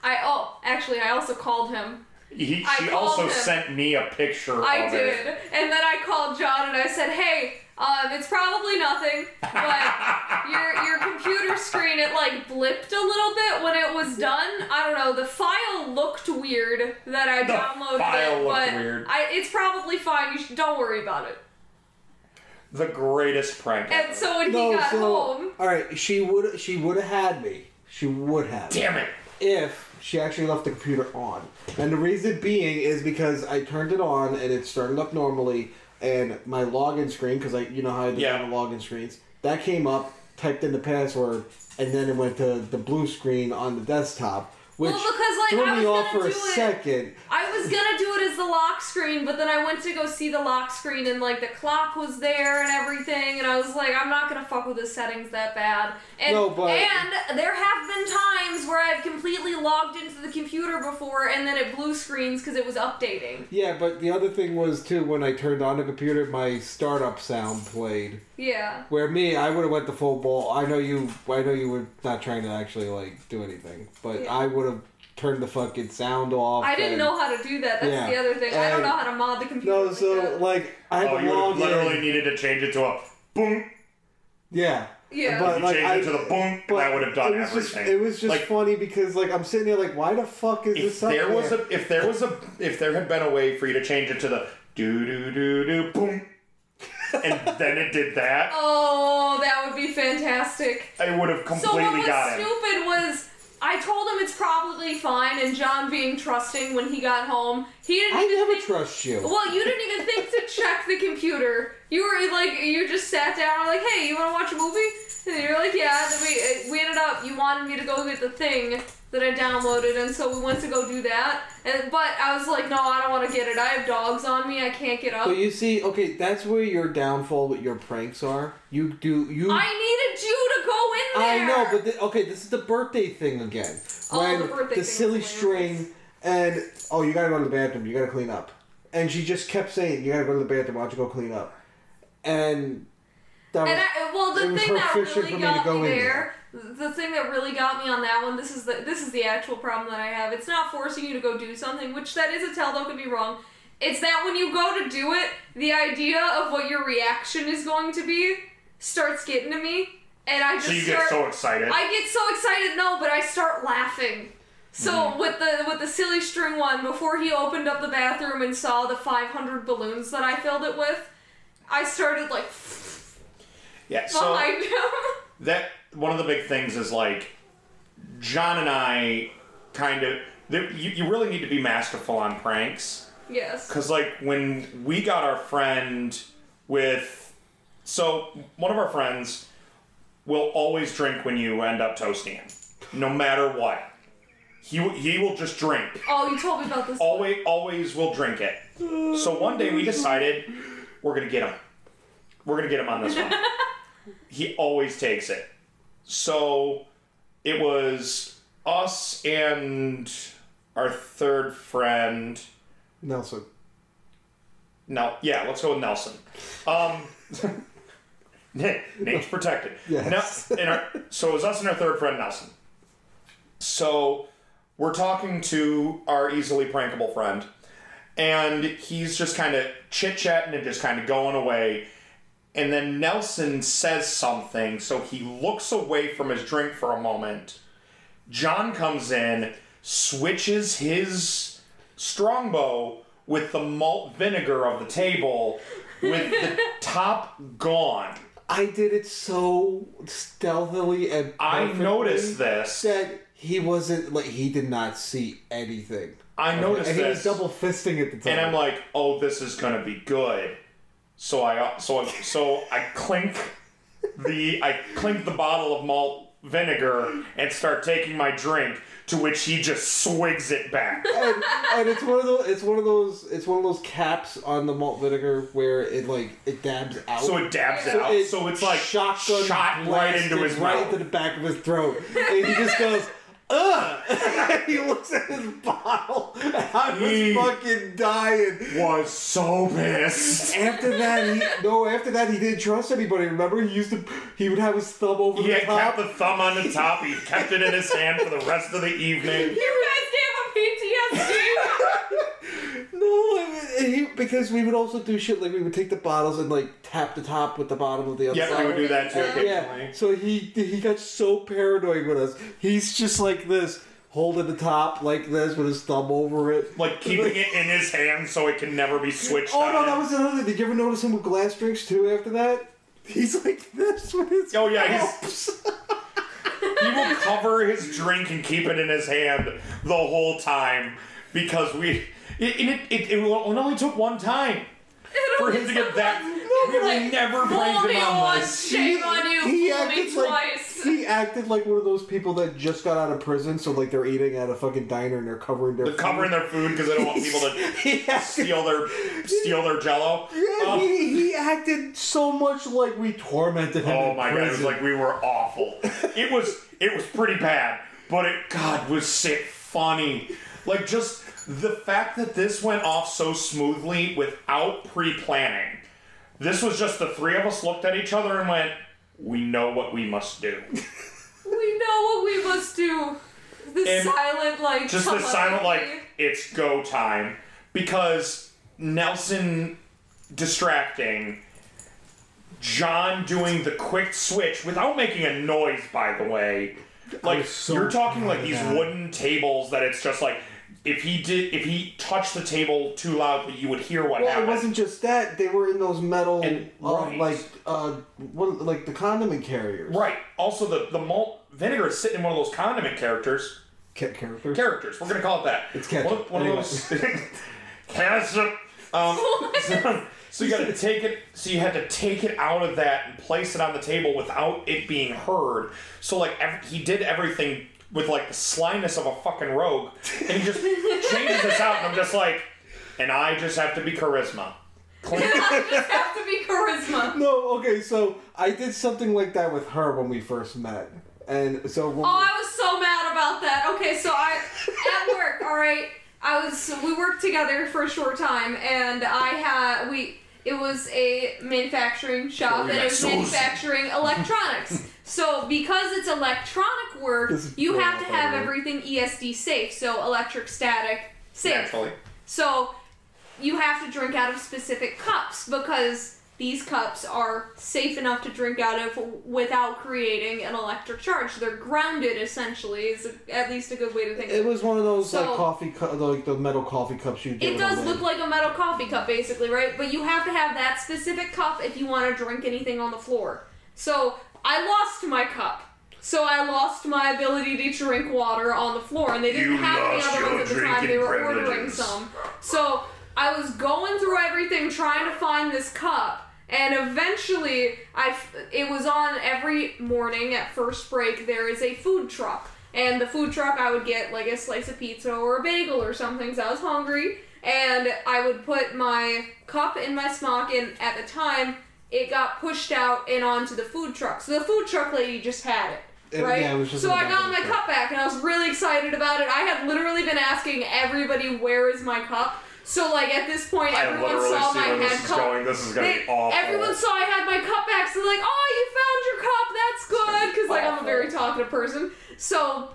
I oh actually I also called him. He, she also him. sent me a picture I did, it. and then I called John and I said, "Hey, um, it's probably nothing, but your your computer screen it like blipped a little bit when it was done. I don't know. The file looked weird that I The downloaded file it, looked but weird. I it's probably fine. You should, don't worry about it." The greatest prank And ever. so when no, he got so home, all right, she would she would have had me. She would have. Damn it. if she actually left the computer on. And the reason being is because I turned it on and it started up normally, and my login screen, because I you know how I design Yeah. the login screens, that came up, typed in the password, and then it went to the blue screen on the desktop, which Well, because, like, threw I me was off for gonna a do it- second. I was gonna do it as the lock screen, but then I went to go see the lock screen and like the clock was there and everything, and I was like, I'm not gonna fuck with the settings that bad. And No, but- and there have been times where I've completely logged into the computer before and then it blue screens because it was updating. Yeah, but the other thing was too when I turned on the computer, my startup sound played. Yeah. Where me, I would have went the full ball. I know you. I know you were not trying to actually like do anything, but Yeah. I would have turned the fucking sound off. I didn't and- know how to do that. That's Yeah. the other thing. I don't know how to mod the computer. No, like so that. like I Oh, you would log have literally in. needed to change it to a boom. Yeah, yeah. but If you like changed I, it to the boom, but that would have done it was everything. Just, it was just Like, funny because like I'm sitting there like, why the fuck is if this up there was there? a if there was a if there had been a way for you to change it to the do do do do boom, and then it did that, oh, that would be fantastic. I would have completely So what was got it. stupid was I told him it's probably fine, and John being trusting when he got home, he didn't I even never think. trust you. well, you didn't even think to check the computer. You were like, you just sat down like, hey, you want to watch a movie? And you're like, yeah. We uh, we ended up. You wanted me to go get the thing that I downloaded, and so we went to go do that. And but I was like, no, I don't want to get it. I have dogs on me. I can't get up. But you see, okay, that's where your downfall with your pranks are. You do you. I needed you to go in there! I know, but the, okay, this is the birthday thing again. Oh, when the birthday thing silly string and oh, you gotta go to the bathroom. You gotta clean up. And she just kept saying, "You gotta go to the bathroom. Why don't you go clean up?" And That was, And I, well, it the was thing that really for me got go me in there, the thing that really got me on that one, this is the this is the actual problem that I have. It's not forcing you to go do something, which that is a tell. Don't get me wrong. It's that when you go to do it, the idea of what your reaction is going to be starts getting to me, and I just So you start. get so excited. I get so excited, no, but I start laughing. So Mm-hmm. with the with the silly string one, before he opened up the bathroom and saw the 500 balloons that I filled it with, I started like yeah. So behind him. that one of the big things is like John and I kind of there, you, you really need to be masterful on pranks yes. because like when we got our friend with so one of our friends will always drink when you end up toasting him no matter what he, w- he will just drink Oh, you told me about this. always always will drink it so one day we decided we're gonna get him we're gonna get him on this one he always takes it so it was us and our third friend Nelson. no yeah let's go with nelson um name's protected Yes. Our, so it was us and our third friend nelson so we're talking to our easily prankable friend and he's just kind of chit chatting and just kind of going away. And then Nelson says something, so he looks away from his drink for a moment. John comes in, switches his strongbow with the malt vinegar of the table, with the top gone. I did it so stealthily and I noticed this. that he wasn't like he did not see anything. I noticed and he was double fisting at the time. and I'm like, "Oh, this is gonna be good." So I uh, so I, so I clink the I clink the bottle of malt vinegar and start taking my drink. To which he just swigs it back. and, and it's one of those it's one of those it's one of those caps on the malt vinegar where it like it dabs out. So it dabs it So out. it so it's like shotgun shot right into his right mouth. into the back of his throat, and he just goes. Ugh! He looks at his bottle. And I was He- fucking dying. was so pissed. After that, he no. After that, he didn't trust anybody. Remember, he used to. He would have his thumb over He the had top. kept the thumb on the top. He kept it in his hand for the rest of the evening. You guys gave him PTSD. No, and he, because we would also do shit like we would take the bottles and like tap the top with the bottom of the other Yeah, we would do that too occasionally. Yeah. So he he got so paranoid with us. He's just like this, holding the top like this with his thumb over it. Like keeping it in his hand so it can never be switched Oh on no, him. that was another thing. Did you ever notice him with glass drinks too? After that, he's like this with his. Oh, yeah, he's- cups. he will cover his drink and keep it in his hand the whole time because we it it, it, it only took one time for him to get that. we Like, never Fool him on once, this shame on you. he Fool me acted like twice. he acted like one of those people that just got out of prison, so like they're eating at a fucking diner and they're covering their they're covering their food because they don't want people to acted, steal their steal their jello. Yeah, Um, he, he acted so much like we tormented him. oh in my god it was like we were awful. It was it was pretty bad but it god was sick funny. Like just the fact that this went off so smoothly without pre-planning this was just the three of us looked at each other and went we know what we must do We know what we must do. The And silent, like, just the silent like it's go time because nelson distracting john doing the quick switch without making a noise by the way like so you're talking like these that. wooden tables that it's just like if he did if he touched the table too loudly you would hear what happened. Well, happened it wasn't just that; they were in those metal, And- uh, right. like uh, what, like the condiment carriers. right also the the malt vinegar is sitting in one of those condiment characters Ca- characters. characters. We're gonna call it that. It's ketchup. One, one Anyway. of those ketchup. Um, so, so you got to take it. So you had to take it out of that and place it on the table without it being heard. So like ev he did everything with like the slyness of a fucking rogue, and he just changes this out, and I'm just like, and I just have to be charisma. Clink. I just have to be charisma. No, okay, so I did something like that with her when we first met, and so when Oh, I was so mad about that. Okay, so I at work, all right. I was we worked together for a short time, and I had we it was a manufacturing shop and it was manufacturing electronics. so because it's electronic work, you have to have everything ESD safe, so electric static safe. Naturally. So you have to drink out of specific cups because these cups are safe enough to drink out of without creating an electric charge. They're grounded essentially is a, at least a good way to think. It of it. It was one of those So- like coffee cup, like the metal coffee cups you get. It does lid. look like a metal coffee cup, basically, right? But you have to have that specific cup if you want to drink anything on the floor. So I lost my cup. So I lost my ability to drink water on the floor, and they didn't You have any other ones at the time. They drinking were ordering some. So I was going through everything trying to find this cup, and eventually I f- it was on every morning at first break. There is a food truck, and the food truck I would get like a slice of pizza or a bagel or something. So I was hungry, and I would put my cup in my smock, and at the time it got pushed out and onto the food truck. So the food truck lady just had it. It- Right? yeah, it was just so I got my cup back and I was really excited about it. I had literally been asking everybody where is my cup. So like at this point I everyone saw my head cup. going. This is gonna They- be awful. Everyone saw I had my cup back, so they're like, "Oh, you found your cup. That's good." Because like I'm a very talkative person. So,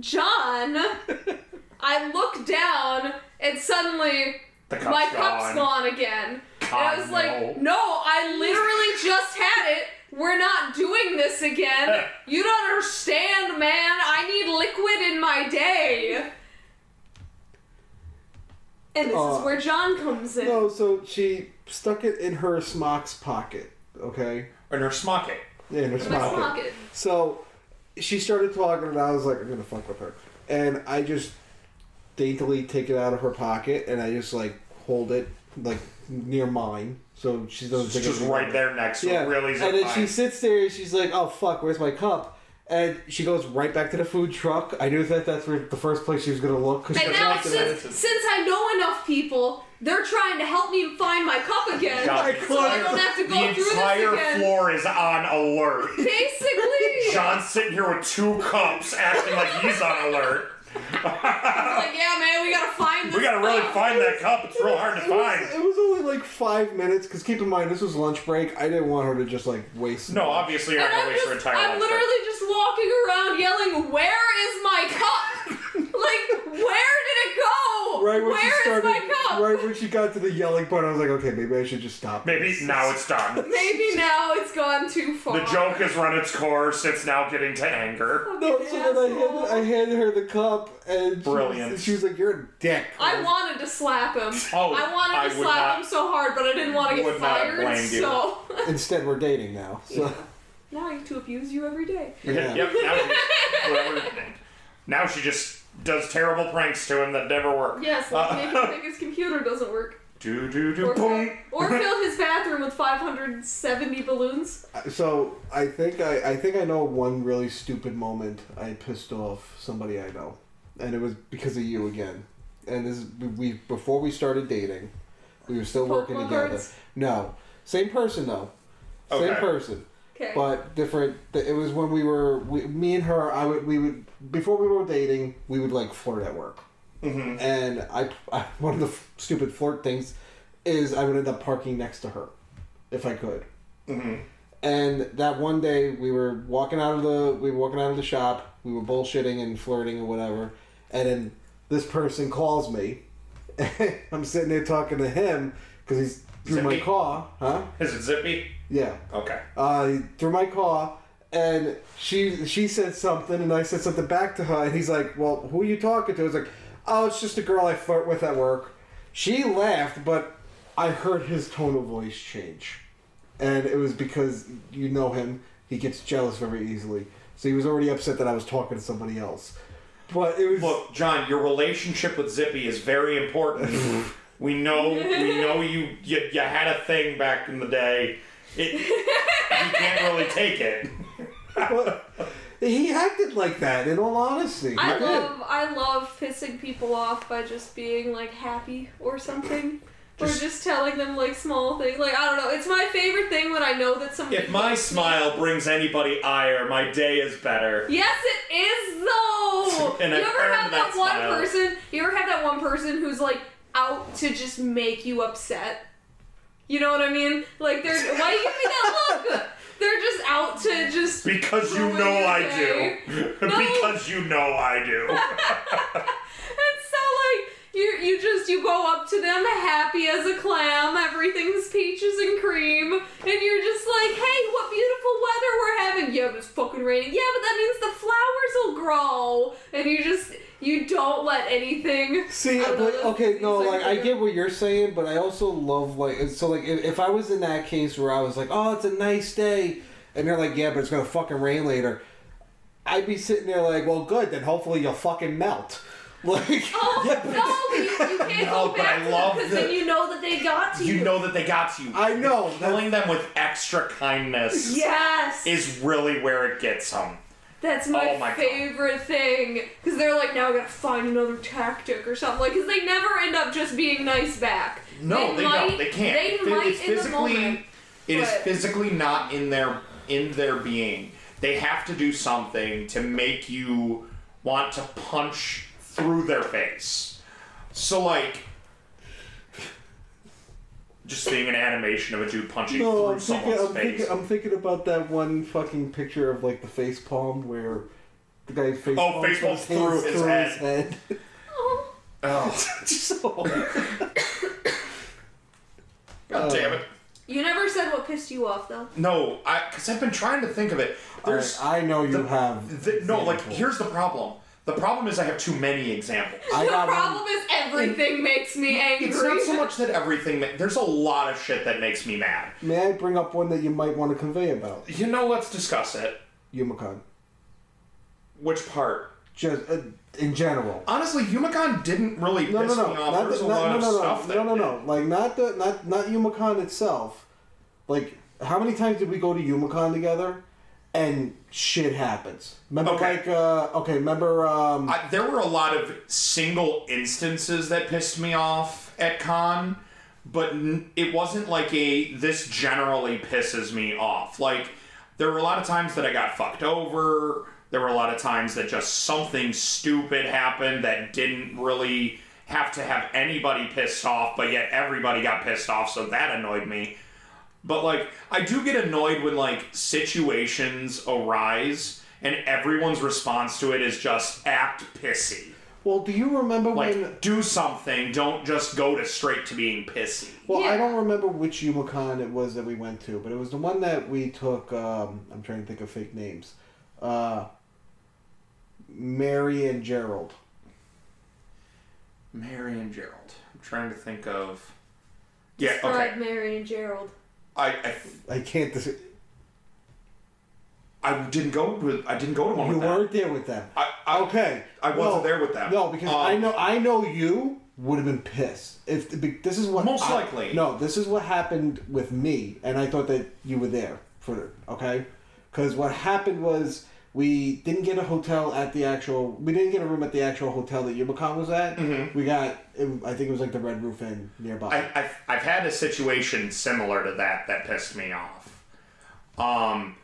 John, I look down and suddenly cup's my cup's gone. gone again. and I God, was like, no. "No, I literally just had it. We're not doing this again. You don't understand, man. I need liquid in my day." And this Uh, is where John comes in. No, so she stuck it in her smock's pocket. Okay, In her smocking. yeah, in her My smock. So she started talking, and I was like, I'm gonna fuck with her. And I just daintily take it out of her pocket, and I just like hold it like near mine, so she doesn't It's think just it's right there next to Yeah, it. Really and then she sits there, and she's like, "Oh fuck, where's my cup?" And she goes right back to the food truck. I knew that that's where the first place she was gonna look. Cause she And was now, like, since, since I know enough people, they're trying to help me find my cup again. God, so I don't have to go the through entire this again. entire floor is on alert. Basically. John's sitting here with two cups, acting like he's on alert. like, yeah, man, we gotta find this We gotta really cup. find that cup. It's real hard to It was, find. it was only like five minutes. Because keep in mind, this was lunch break. I didn't want her to just like waste. No, obviously you're And not I'm gonna waste your just, entire I'm lunch break. literally just walking around yelling, "Where is my cup? Like, where did it go? Right when Where she is started, my cup? right when she got to the yelling part, I was like, okay, maybe I should just stop. Maybe this. now it's done. Maybe now it's gone too far. The joke has run its course. It's now getting to anger. No, so then I handed, I handed her the cup, and she, Brilliant. Was, she was like, "You're a dick." I wanted to slap him. Oh, I wanted I to would slap not- him so hard, but I didn't want to get would not fired. blamed you. So Instead, we're dating now. So now I get to abuse you every day. Yeah. Yep. Now she, whatever. Now she just does terrible pranks to him that never work. Yes, like Uh, make him think his computer doesn't work, Do do do or, boom. or fill his bathroom with 570 balloons. So I think I, I think I know one really stupid moment I pissed off somebody I know, and it was because of you again. And this is, we before we started dating, we were still working together. cards? No, same person though, same Okay. person, Okay. but different. It was when we were we, me and her. I would we would before we were dating, we would like flirt at work. Mm-hmm. And I, I one of the f- stupid flirt things is I would end up parking next to her if I could. Mm-hmm. And that one day we were walking out of the we were walking out of the shop. We were bullshitting and flirting or whatever. And then this person calls me. I'm sitting there talking to him because he's through my Zippy? car, huh? Is it zippy? Yeah, Okay. uh, through my car. And she she said something, and I said something back to her, and he's like, "Well, who are you talking to?" I was like, "Oh, it's just a girl I flirt with at work." She laughed, but I heard his tone of voice change, and it was because you know him; he gets jealous very easily. So he was already upset that I was talking to somebody else. But it was Look, John, your relationship with Zippy is very important. we know, we know you, you, you had a thing back in the day. It, you can't really take it. but he acted like that. In all honesty, I He did. love I love pissing people off by just being like happy or something. or Just- just telling them like small things. Like I don't know. It's my favorite thing when I know that somebody If my loves me. smile brings anybody ire, my day is better. Yes, it is though. And you I've ever earned have that, that one smile. person? You ever have that one person who's like out to just make you upset? You know what I mean? Like they're why do you give me that look? They're just out to just Because you know I day. do. No. because you know I do. And so like you you just you go up to them happy as a clam, everything's peaches and cream, and you're just like, hey, what beautiful weather we're having. Yeah, but it's fucking raining. Yeah, but that means the flowers will grow. And you just you don't let anything See, I but okay, no, like like I get what you're saying, but I also love like so like if, if I was in that case where I was like, oh, it's a nice day, and they're like, yeah, but it's gonna fucking rain later, I'd be sitting there like, well, good, then hopefully you'll fucking melt. Like, Oh Yeah, but no, you, you can't No, go but back I to love them because the- then you know that they got to you. You know that they got to you. I know that Killing them with extra kindness Yes, is really where it gets them. That's my, Oh my God. favorite thing. Because they're like, now I gotta find another tactic or something. Like, because they never end up just being nice back. No, they, might, don't. They can't. They It- might it's in the physically moment. it is physically not in their in their being. They have to do something to make you want to punch through their face. So like just seeing an animation of a dude punching no, through I'm thinking, someone's I'm face. thinking, I'm thinking about that one fucking picture of like the face palm where the guy face Oh, face palm his through his through head. his head. Oh. oh, so, god damn it. Uh, you never said what pissed you off though. No, I because I've been trying to think of it. There's I, I know you the- have. the, no, like here's the problem. The problem is I have too many examples. I the problem is everything makes me angry. It's not so much that everything. Ma- there's a lot of shit that makes me mad. May I bring up one that you might want to convey about You know, let's discuss it. Youmacon? Which part? Just uh, in general. Honestly, Youmacon didn't really No, no, piss no, me off. not There's the, a not, lot no, of no, no, stuff that no, no, no. Like not the not not Youmacon itself. Like how many times did we go to Youmacon together, and shit happens? Remember, Okay. like uh, okay, remember um, I, there were a lot of single instances that pissed me off at con, but n- it wasn't like a this generally pisses me off. Like there were a lot of times that I got fucked over. There were a lot of times that just something stupid happened that didn't really have to have anybody pissed off, but yet everybody got pissed off, so that annoyed me. But like, I do get annoyed when like situations arise and everyone's response to it is just act pissy. well, do you remember Like, when? do something. Don't just go to straight to being pissy. Well, I don't remember which Youmacon it was that we went to, but it was the one that we took. Um, I'm trying to think of fake names. Uh, Mary and Gerald. Mary and Gerald. I'm trying to think of. Yeah. Describe Okay. Mary and Gerald. I, I I can't. Dis- I didn't go with. I didn't go to one you with them. weren't there with them. I, I, Okay. I wasn't No, there with them. No, because Um, I know I know you would have been pissed if this is what Most I- likely. No, this is what happened with me, and I thought that you were there for. Okay, because what happened was we didn't get a hotel at the actual. We didn't get a room at the actual hotel that Youmacon was at. Mhm. We got. I think it was like the Red Roof Inn nearby. I, I've, I've had a situation similar to that that pissed me off. Um,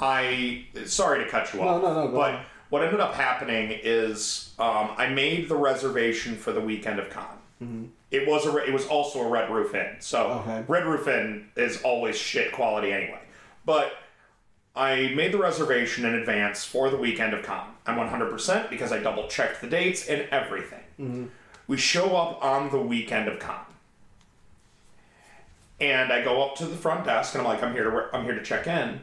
I sorry to cut you off, no, no, go but on. what ended up happening is um, I made the reservation for the weekend of con. It was a it was also a Red Roof Inn, so Mm-hmm. Okay. Red Roof Inn is always shit quality anyway. But I made the reservation in advance for the weekend of con. I'm 100% because I double checked the dates and everything. Mm-hmm. We show up on the weekend of con. And I go up to the front desk and I'm like, I'm here to re- I'm here to check in.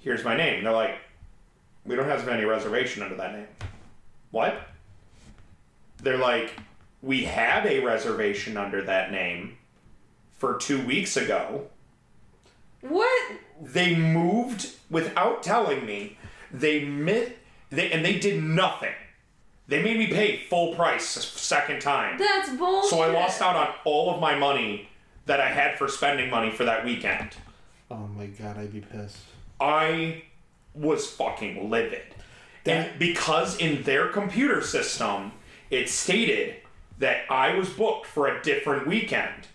Here's my name. And they're like, we don't have any reservation under that name. What? They're like, we had a reservation under that name for two weeks ago What? they moved without telling me. They mit they and they did nothing. They made me pay full price a second time. That's bullshit. So I lost out on all of my money that I had for spending money for that weekend. oh my god, I'd be pissed. I was fucking livid. That- and because in their computer system it stated that I was booked for a different weekend.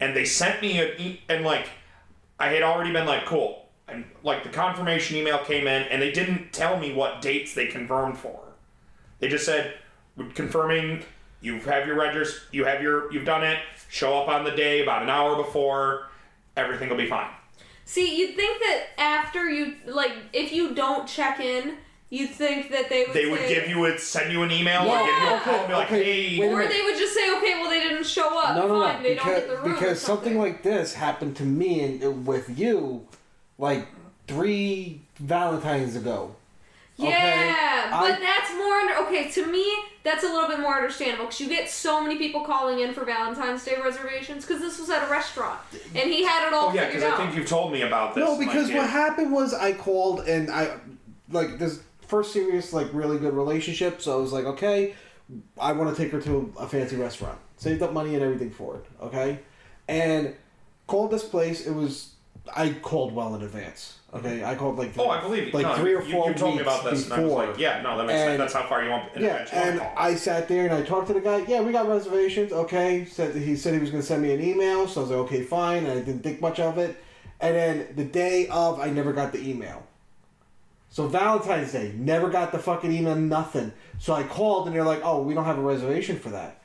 And they sent me an e- and like I had already been like cool. And like the confirmation email came in and they didn't tell me what dates they confirmed for. They just said confirming you have your registers, you have your you've done it. Show up on the day about an hour before. everything will be fine. See, you'd think that after you like, if you don't check in, you'd think that they would. They would say- give you a send you an email Yeah. or give you a call and be like, Okay, hey, Or they would just say, okay, well they didn't show up. No, no, Fine, no. they don't Because, get the room. or because something like this happened to me and uh, with you, like three Valentines ago. Okay, Yeah, but I- that's more under. Okay, to me, that's a little bit more understandable because you get so many people calling in for Valentine's Day reservations because this was at a restaurant and he had it all oh yeah, because I think you've told me about this. No, like, because yeah. what happened was I called and I like this first serious like really good relationship. So I was like, okay, I want to take her to a fancy restaurant. Saved up money and everything for it. Okay, and called this place. It was I called well in advance. Okay, I called like Oh, I believe you. like no, three or four you told me about this, and I was before. like, yeah, no, that makes sense. That's how far you want in Yeah, advance you and. I sat there and I talked to the guy. Yeah, we got reservations. Okay, said he said he was going to send me an email, so I was like, okay, fine. I didn't think much of it, and then the day of, I never got the email. So Valentine's Day, never got the fucking email, nothing. So I called and they're like, oh, we don't have a reservation for that.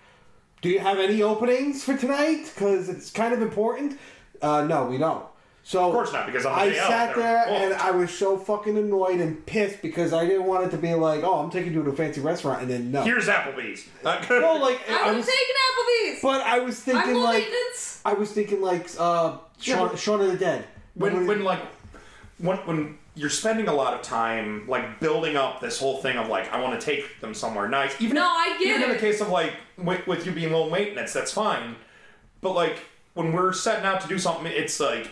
Do you have any openings for tonight? Because it's kind of important. Uh, no, we don't. So Of course not, because on the I sat they're there booked. and I was so fucking annoyed and pissed because I didn't want it to be like, oh, I'm taking you to a fancy restaurant, and then no. Here's Applebee's. no, like I I would was, take an Applebee's. but I was I'm thinking like. I was thinking like uh, Shaun, Yeah. Shaun of the Dead. when when like when when you're spending a lot of time like building up this whole thing of like I want to take them somewhere nice. Even No, if, I get even in the case of like with, with you being low maintenance, that's fine. But like when we're setting out to do something, it's like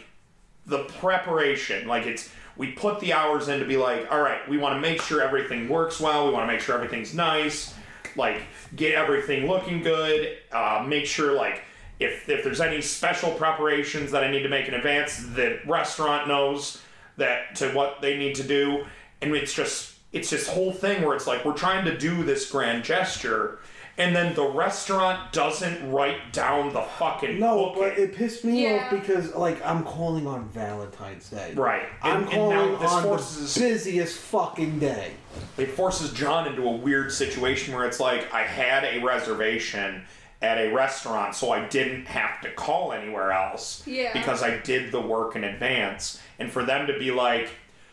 the preparation. Like it's we put the hours in to be like, all right, we want to make sure everything works well. We want to make sure everything's nice. Like get everything looking good. Uh, make sure like if if there's any special preparations that I need to make in advance, the restaurant knows that to what they need to do, and it's just it's this whole thing where it's like we're trying to do this grand gesture. And then the restaurant doesn't write down the fucking No, booking. but it pissed me Yeah. off because like I'm calling on Valentine's Day. Right. I'm And- and calling now this on forces- the busiest fucking day. it forces John into a weird situation where it's like I had a reservation at a restaurant, so I didn't have to call anywhere else. Yeah. Because I did the work in advance. And for them to be like,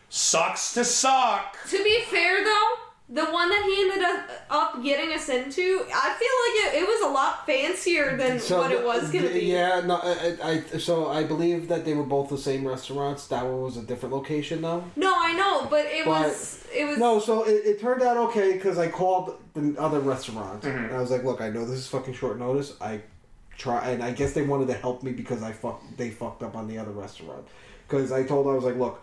sucks to suck. To be fair, though, the one that he ended up, up getting us into, I feel like it, it was a lot fancier than what it was gonna the- be. Yeah, no, I, I, so I believe that they were both the same restaurants. That one was a different location though. No, I know, but it But- was it was No, so it, it turned out okay because I called the other restaurant Mm-hmm. and I was like, "Look, I know this is fucking short notice. I try, and I guess they wanted to help me because I fuck they fucked up on the other restaurant. Because I told them, I was like, "Look,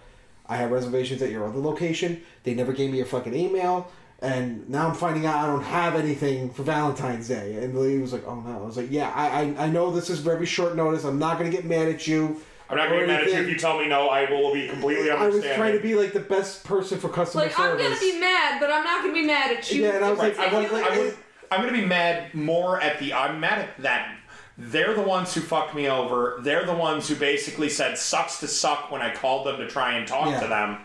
I have reservations at your other location. They never gave me a fucking email." And now I'm finding out I don't have anything for Valentine's Day. And the lady was like, "Oh no!" I was like, "Yeah, I, I, I know this is very short notice. I'm not gonna get mad at you. I'm not going to get mad at you if you tell me no. I will be completely understanding. I was trying to be like the best person for customer like I'm gonna be mad, but I'm not gonna be mad at you. Yeah, and I was Right. like- I would, like, I would, it- I'm going to be mad more at the. I'm mad at them. They're the ones who fucked me over. They're the ones who basically said sucks to suck when I called them to try and talk Yeah. to them.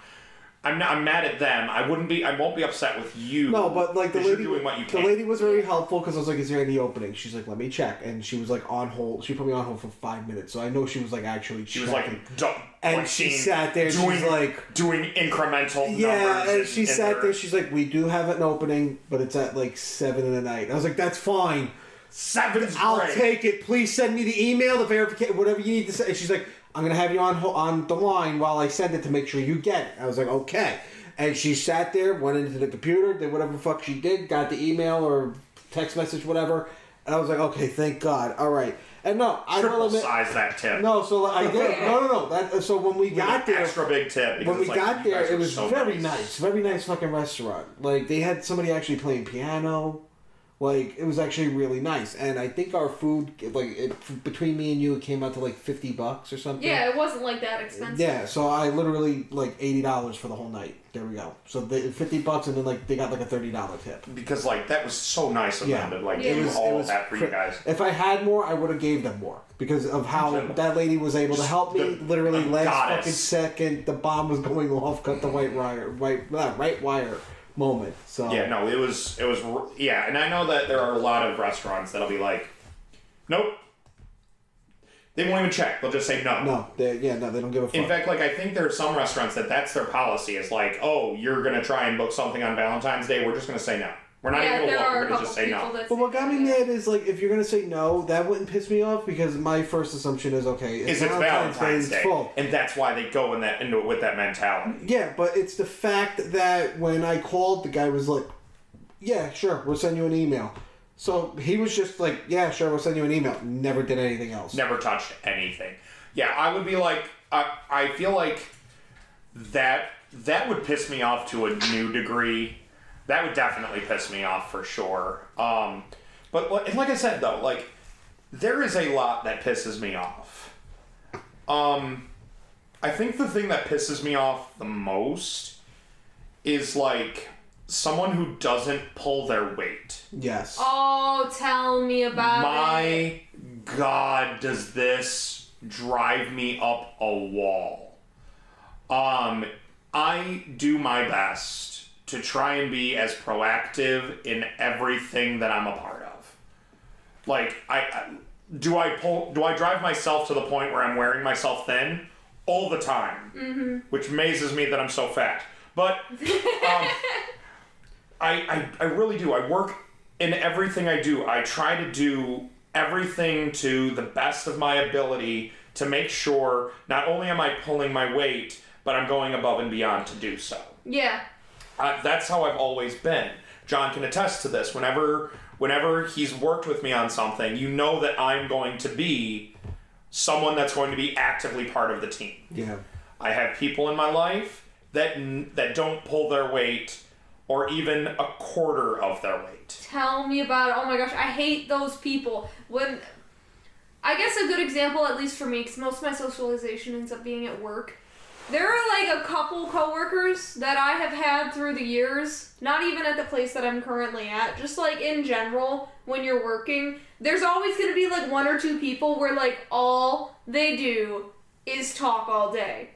I'm not, I'm mad at them. I wouldn't be. I won't be upset with you. No, but like the lady, doing what you the can. lady was very helpful because I was like, "Is there any opening?" She's like, "Let me check," and she was like on hold. She put me on hold for five minutes, so I know she was like actually She was like, du- And like she sat there, she's doing like- doing incremental. yeah, and she in sat her- there. She's like, "We do have an opening, but it's at like seven in the night." I was like, "That's fine. Seven's I'll great. take it. Please send me the email, the verification, whatever you need to say." And she's like, "I'm gonna have you on on the line while I send it to make sure you get it." I was like, "Okay." And she sat there, went into the computer, did whatever the fuck she did, got the email or text message, whatever. And I was like, "Okay, thank God. All right." And no, I will Triple admit, size that tip. no. So I did. No, no, no. That, so when we With got an there, extra big tip. when we like, got there, it was so very nice. very nice fucking restaurant. Like they had somebody actually playing piano. Like it was actually really nice, and I think our food, like it, between me and you, it came out to like fifty bucks or something. Yeah, it wasn't like that expensive. Yeah, so I literally like eighty dollars for the whole night. There we go. So they, fifty bucks, and then like they got like a thirty dollar tip. because like that was so nice of Yeah. them to like Yeah. It was- all it was that for you guys. If I had more, I would have gave them more because of how Understandable. that lady was able to help me. The- literally the last goddess. fucking second, the bomb was going off, cut the white wire, white uh, right wire moment. So Yeah, no, it was it was yeah, and I know that there are a lot of restaurants that'll be like, nope, They won't even check. They'll just say no. No, they yeah, no, they don't give a fuck. In fact, like I think there are some restaurants that that's their policy is like, oh, you're gonna try and book something on Valentine's Day. We're just gonna say no. We're not yeah, even there gonna look. are We're a gonna couple just say people no. that. but what got me mad is like if you're gonna say no, that wouldn't piss me off because my first assumption is okay. It's Is it's Valentine's Day, Day, it's full. and that's why they go in that into it with that mentality. Yeah, but it's the fact that when I called, the guy was like, "Yeah, sure, we'll send you an email." So he was just like, "Yeah, sure, we'll send you an email." Never did anything else. Never touched anything. Yeah, I would be like, I, I feel like that that would piss me off to a new degree. That would definitely piss me off for sure. Um, but like like I said though, like there is a lot that pisses me off. Um, I think the thing that pisses me off the most is like someone who doesn't pull their weight. Yes. Oh, tell me about it. My God, does this drive me up a wall? Um, I do my best to try and be as proactive in everything that I'm a part of. Like, I, I do I pull do I drive myself to the point where I'm wearing myself thin all the time, mm-hmm. which amazes me that I'm so fat. But um, I, I I really do. I work in everything I do. I try to do everything to the best of my ability to make sure not only am I pulling my weight, but I'm going above and beyond to do so. Yeah. Uh, that's how I've always been. John can attest to this. Whenever whenever he's worked with me on something, you know that I'm going to be someone that's going to be actively part of the team. yeah. I have people in my life that that don't pull their weight or even a quarter of their weight. Tell me about it. Oh my gosh, I hate those people. When I guess a good example, at least for me, because most of my socialization ends up being at work. There are like a couple coworkers that I have had through the years, not even at the place that I'm currently at, just like in general, when you're working, there's always gonna be like one or two people where like all they do is talk all day.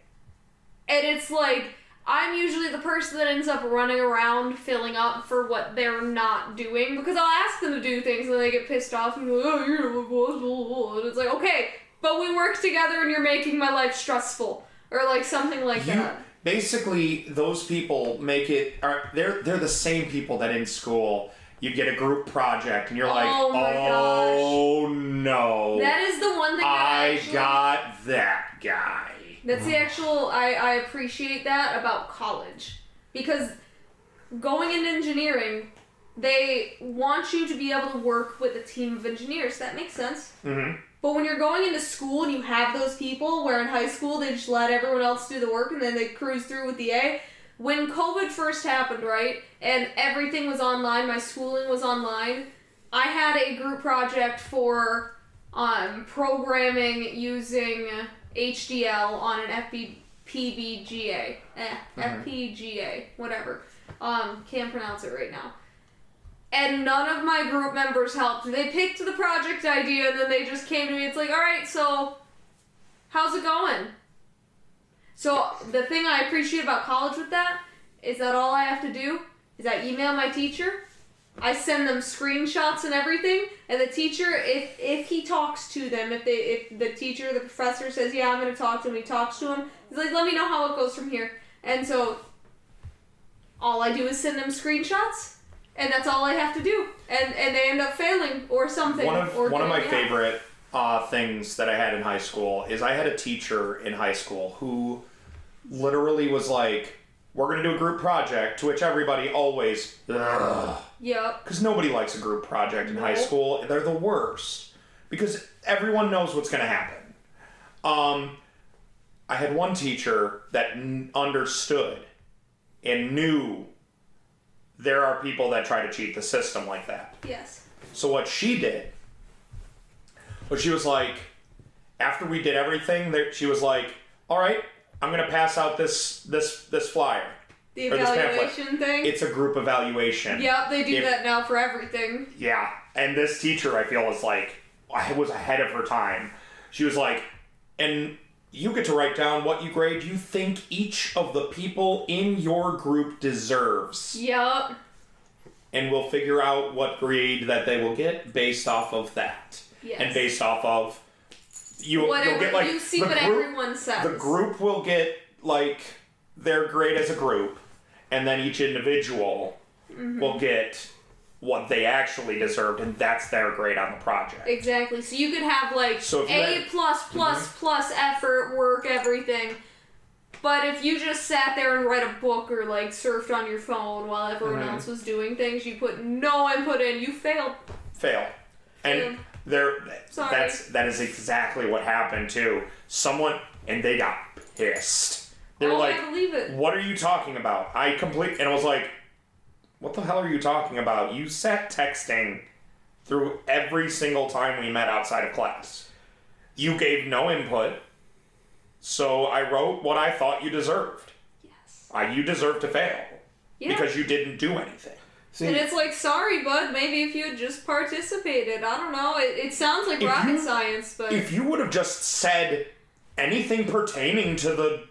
And it's like, I'm usually the person that ends up running around filling up for what they're not doing because I'll ask them to do things and they get pissed off and go, oh, you're my boss, blah, blah, blah." and it's like, okay, but we work together and you're making my life stressful or like something like You that. basically those people make it are they're they're the same people that in school you get a group project and you're like, Oh my oh no, That is the one thing that I actually, got that guy. That's the actual. I I appreciate that about college because going into engineering, they want you to be able to work with a team of engineers. That makes sense. Mm-hmm. But when you're going into school and you have those people where in high school they just let everyone else do the work and then they cruise through with the A. When COVID first happened, right, and everything was online, my schooling was online, I had a group project for um, programming using HDL on an FB, PBGA. Eh, FPGA, whatever. Um, can't pronounce it right now and none of my group members helped. They picked the project idea and then they just came to me. It's like, all right, so how's it going? So the thing I appreciate about college with that is that all I have to do is I email my teacher. I send them screenshots and everything, and the teacher, if if he talks to them, if they if the teacher, the professor says, yeah, I'm gonna talk to him, he talks to him. He's like, let me know how it goes from here. And so all I do is send them screenshots, and that's all I have to do. And and they end up failing or something. One of one of my out. favorite uh, things that I had in high school is I had a teacher in high school who literally was like, "We're gonna do a group project," to which everybody always, Yep. because nobody likes a group project in high school. They're the worst because everyone knows what's gonna happen. Um, I had one teacher that n- understood and knew there are people that try to cheat the system like that. Yes. So what she did was she was like, after we did everything, there she was like, "All right, I'm gonna pass out this this this flyer. The Or this pamphlet. evaluation thing. It's a group evaluation." Yeah, they do If- that now for everything. Yeah, and this teacher I feel was like, I was ahead of her time. She was like, and you get to write down what you grade you think each of the people in your group deserves. Yep. and we'll figure out what grade that they will get based off of that Yes. and based off of you, Whatever you'll get like you see the what group, everyone says. the group will get like their grade as a group, and then each individual Mm-hmm. will get what they actually deserved, and that's their grade on the project. Exactly. So you could have like So A Mm-hmm. plus plus plus effort, work, everything. But if you just sat there and read a book or like surfed on your phone while everyone Mhm. else was doing things, you put no input in, you failed. Fail, and there, Sorry. that's that is exactly what happened too. Someone and they got pissed. They were oh, like, I believe it. "What are you talking about?" I complete and I was like, "What the hell are you talking about? You sat texting through every single time we met outside of class. You gave no input, so I wrote what I thought you deserved. Yes. I, you deserve to fail Yeah. because you didn't do anything." See, and it's like, sorry, bud. Maybe if you had just participated, I don't know. It, it sounds like rocket you- science, but if you would have just said anything pertaining to the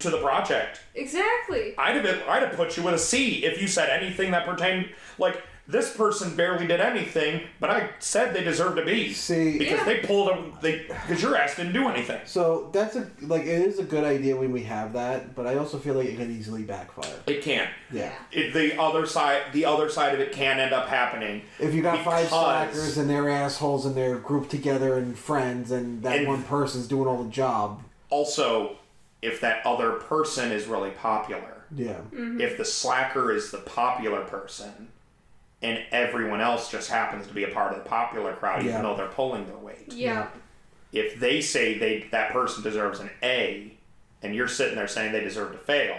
to the project, exactly. I'd have been, I'd have put you with a C if you said anything that pertained like this person barely did anything, but I said they deserved a B see, because Yeah. they pulled a they because your ass didn't do anything. so that's a like it is a good idea when we have that, but I also feel like it could easily backfire. It can. Yeah. It, the other side, the other side of it can end up happening. If you got five slackers and they're assholes and they're grouped together and friends, and that And- one person's doing all the job. Also, if that other person is really popular, Yeah. Mm-hmm. if the slacker is the popular person and everyone else just happens to be a part of the popular crowd Yeah. even though they're pulling their weight Yeah. if they say they that person deserves an a and you're sitting there saying they deserve to fail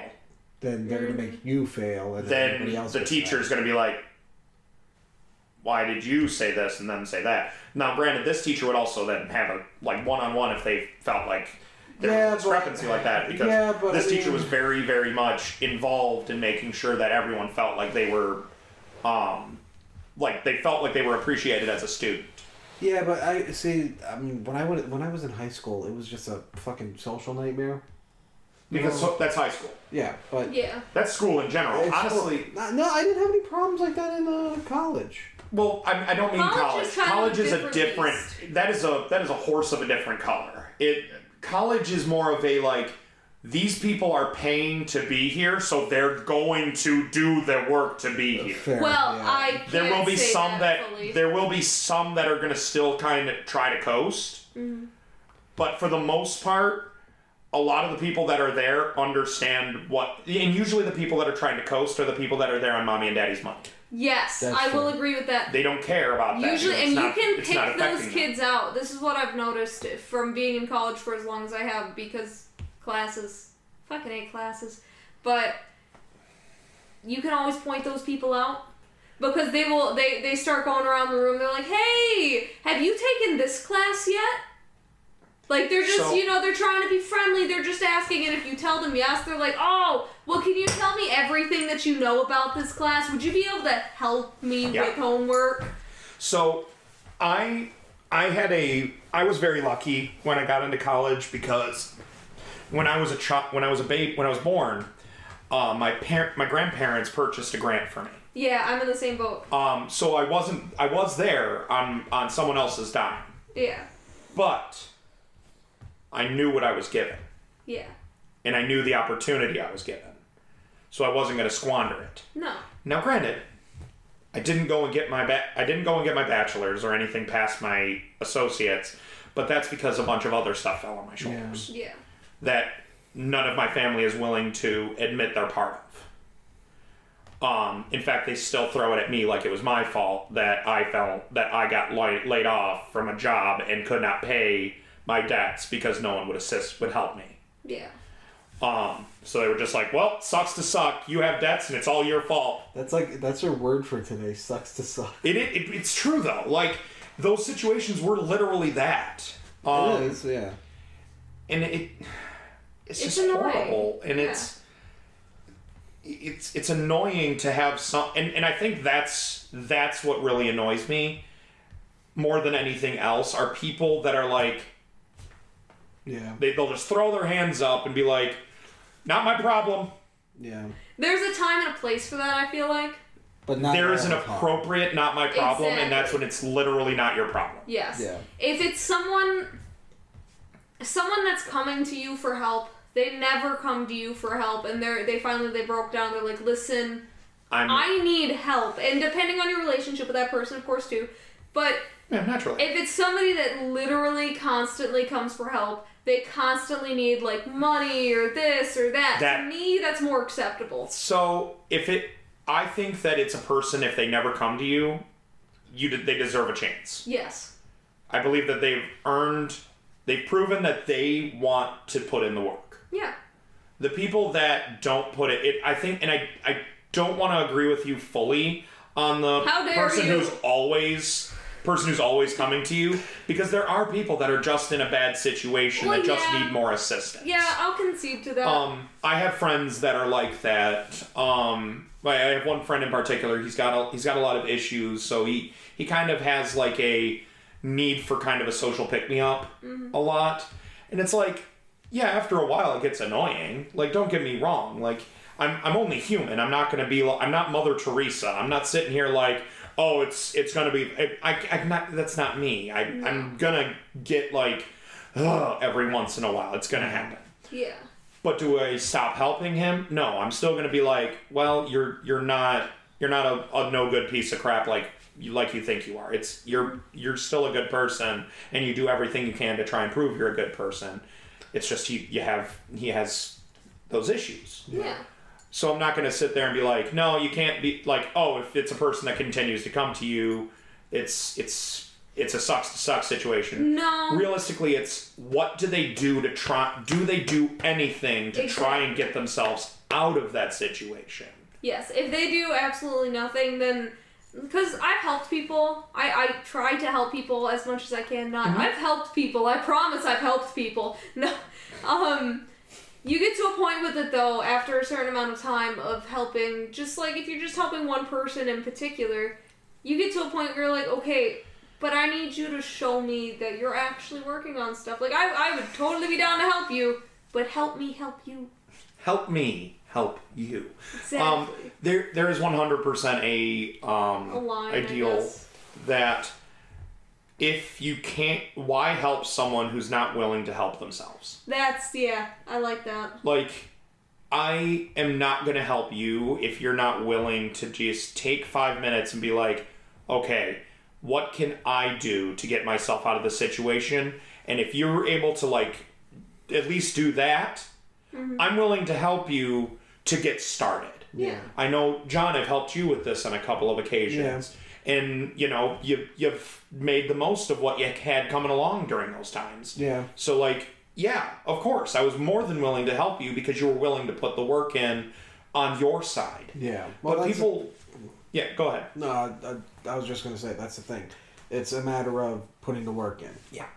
Then they're gonna make you fail, and then, then everybody else the teacher is going to be like why did you say this and then say that now granted this teacher would also then have a like one-on-one if they felt like there Yeah, was a but- discrepancy like that because yeah, but this I teacher mean- was very very much involved in making sure that everyone felt like they were um like they felt like they were appreciated as a student Yeah, but I see. I mean, when I went when I was in high school, it was just a fucking social nightmare. because No. so, that's high school Yeah, but Yeah. that's school in general it's- honestly no, no, I didn't have any problems like that in uh, college. Well, I, I don't mean College college. is kind college a is a different different. beast. That is a that is a horse of a different color. It college is more of a like these people are paying to be here, so they're going to do their work to be here. Fair. Well, yeah. I can't There will be say some that, that, there will be some that are going to still kind of try to coast, Mm-hmm. but for the most part, a lot of the people that are there understand what. And usually, the people that are trying to coast are the people that are there on mommy and daddy's money. Yes, That's I will fair. agree with that. They don't care about that. Usually, It's and not- you can it's pick those affecting them. kids out. This is what I've noticed from being in college for as long as I have because classes, fucking hate classes, but you can always point those people out because they will. They they start going around the room. They're like, "Hey, have you taken this class yet?" Like they're just, So- you know, they're trying to be friendly. They're just asking, and if you tell them yes, they're like, "Oh, well, can you tell me everything that you know about this class? Would you be able to help me Yeah. with homework?" So, I I had a I was very lucky when I got into college because when I was a child, when I was a babe, when I was born, uh, my parent, my grandparents purchased a grant for me. Yeah, I'm in the same boat. Um, so I wasn't I was there on on someone else's dime, Yeah, but I knew what I was given, yeah. and I knew the opportunity I was given, so I wasn't going to squander it. No. Now, granted, I didn't go and get my ba- I didn't go and get my bachelor's or anything past my associates, but that's because a bunch of other stuff fell on my shoulders Yeah. that none of my family is willing to admit they're part of. Um, in fact, they still throw it at me like it was my fault that I fell that I got laid, laid off from a job and could not pay my debts because no one would assist would help me. Yeah. Um, so they were just like, "Well, sucks to suck. You have debts, and it's all your fault." That's like that's your word for today. Sucks to suck. It, it, it's true though. Like those situations were literally that. Um, it is, yeah. and it it's, It's just annoying. horrible and Yeah. it's it's it's annoying to have some and, and I think that's that's what really annoys me more than anything else are people that are like Yeah. they, they'll just throw their hands up and be like not my problem Yeah. There's a time and a place for that. I feel like. But not there is an appropriate not my problem and that's when it's literally not your problem Yes. Yeah. If it's someone someone that's coming to you for help, they never come to you for help, and they're they finally they broke down. They're like, listen, I'm I need help, and depending on your relationship with that person, of course, too. But yeah, naturally. if it's somebody that literally constantly comes for help, they constantly need like money or this or that. That- to me, that's more acceptable. So if it, I think that it's a person. If they never come to you, you they deserve a chance. Yes. I believe that they've earned, they've proven that they want to put in the work. Yeah. The people that don't put it, it I think, and I, I don't want to agree with you fully on the person you. who's always person who's always coming to you because there are people that are just in a bad situation Well, that just yeah. need more assistance. Yeah, I'll concede to that. Um, I have friends that are like that. Um, I have one friend in particular. He's got a, he's got a lot of issues, so he he kind of has like a need for kind of a social pick me up a lot, and it's like, yeah, after a while it gets annoying. Like, don't get me wrong. Like, I'm I'm only human. I'm not gonna be. li- I'm not Mother Teresa. I'm not sitting here like. Oh, it's it's gonna be. I, I, not. That's not me. I, I'm gonna get like, ugh, every once in a while. It's gonna happen. yeah. But do I stop helping him? No, I'm still gonna be like, well, you're you're not you're not a, a no good piece of crap like you like you think you are. It's you're you're still a good person and you do everything you can to try and prove you're a good person. It's just you you have he has those issues. Yeah. So I'm not gonna sit there and be like, no, you can't be like, oh, if it's a person that continues to come to you, it's it's it's a sucks to suck situation No. realistically it's what do they do to try do they do anything to try and get themselves out of that situation Yes, if they do absolutely nothing, then because I've helped people, I, I try to help people as much as I can. Not Mm-hmm. I've helped people. I promise I've helped people. No, um, you get to a point with it though after a certain amount of time of helping. Just like if you're just helping one person in particular, you get to a point where you're like, okay. But I need you to show me that you're actually working on stuff. Like I, I would totally be down to help you, but help me help you. help me help you Exactly. um there there is 100% a um a line. Ideal that if you can't why help someone who's not willing to help themselves That's yeah. I like that. like I am not going to help you if you're not willing to just take 5 minutes and be like okay what can I do to get myself out of the situation and if you're able to like at least do that mm-hmm. I'm willing to help you to get started Yeah. I know John I've helped you with this on a couple of occasions and you know you you've made the most of what you had coming along during those times Yeah. so like, yeah, of course, I was more than willing to help you because you were willing to put the work in on your side. Yeah. Well, but people, yeah, go ahead. no, I, I, I was just gonna say that's the thing. It's a matter of putting the work in. Yeah,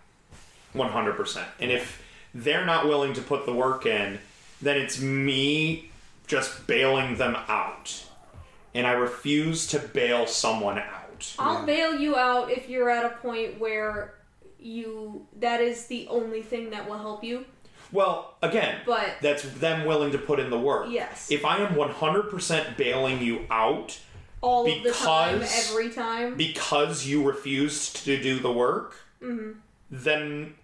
one hundred percent. And if they're not willing to put the work in, then it's me just bailing them out, and I refuse to bail someone out. I'll bail you out if you're at a point where you that is the only thing that will help you. Well, again, But that's them willing to put in the work. yes, If I am one hundred percent bailing you out all of the time, because- every time. because you refused to do the work, Mm-hmm. then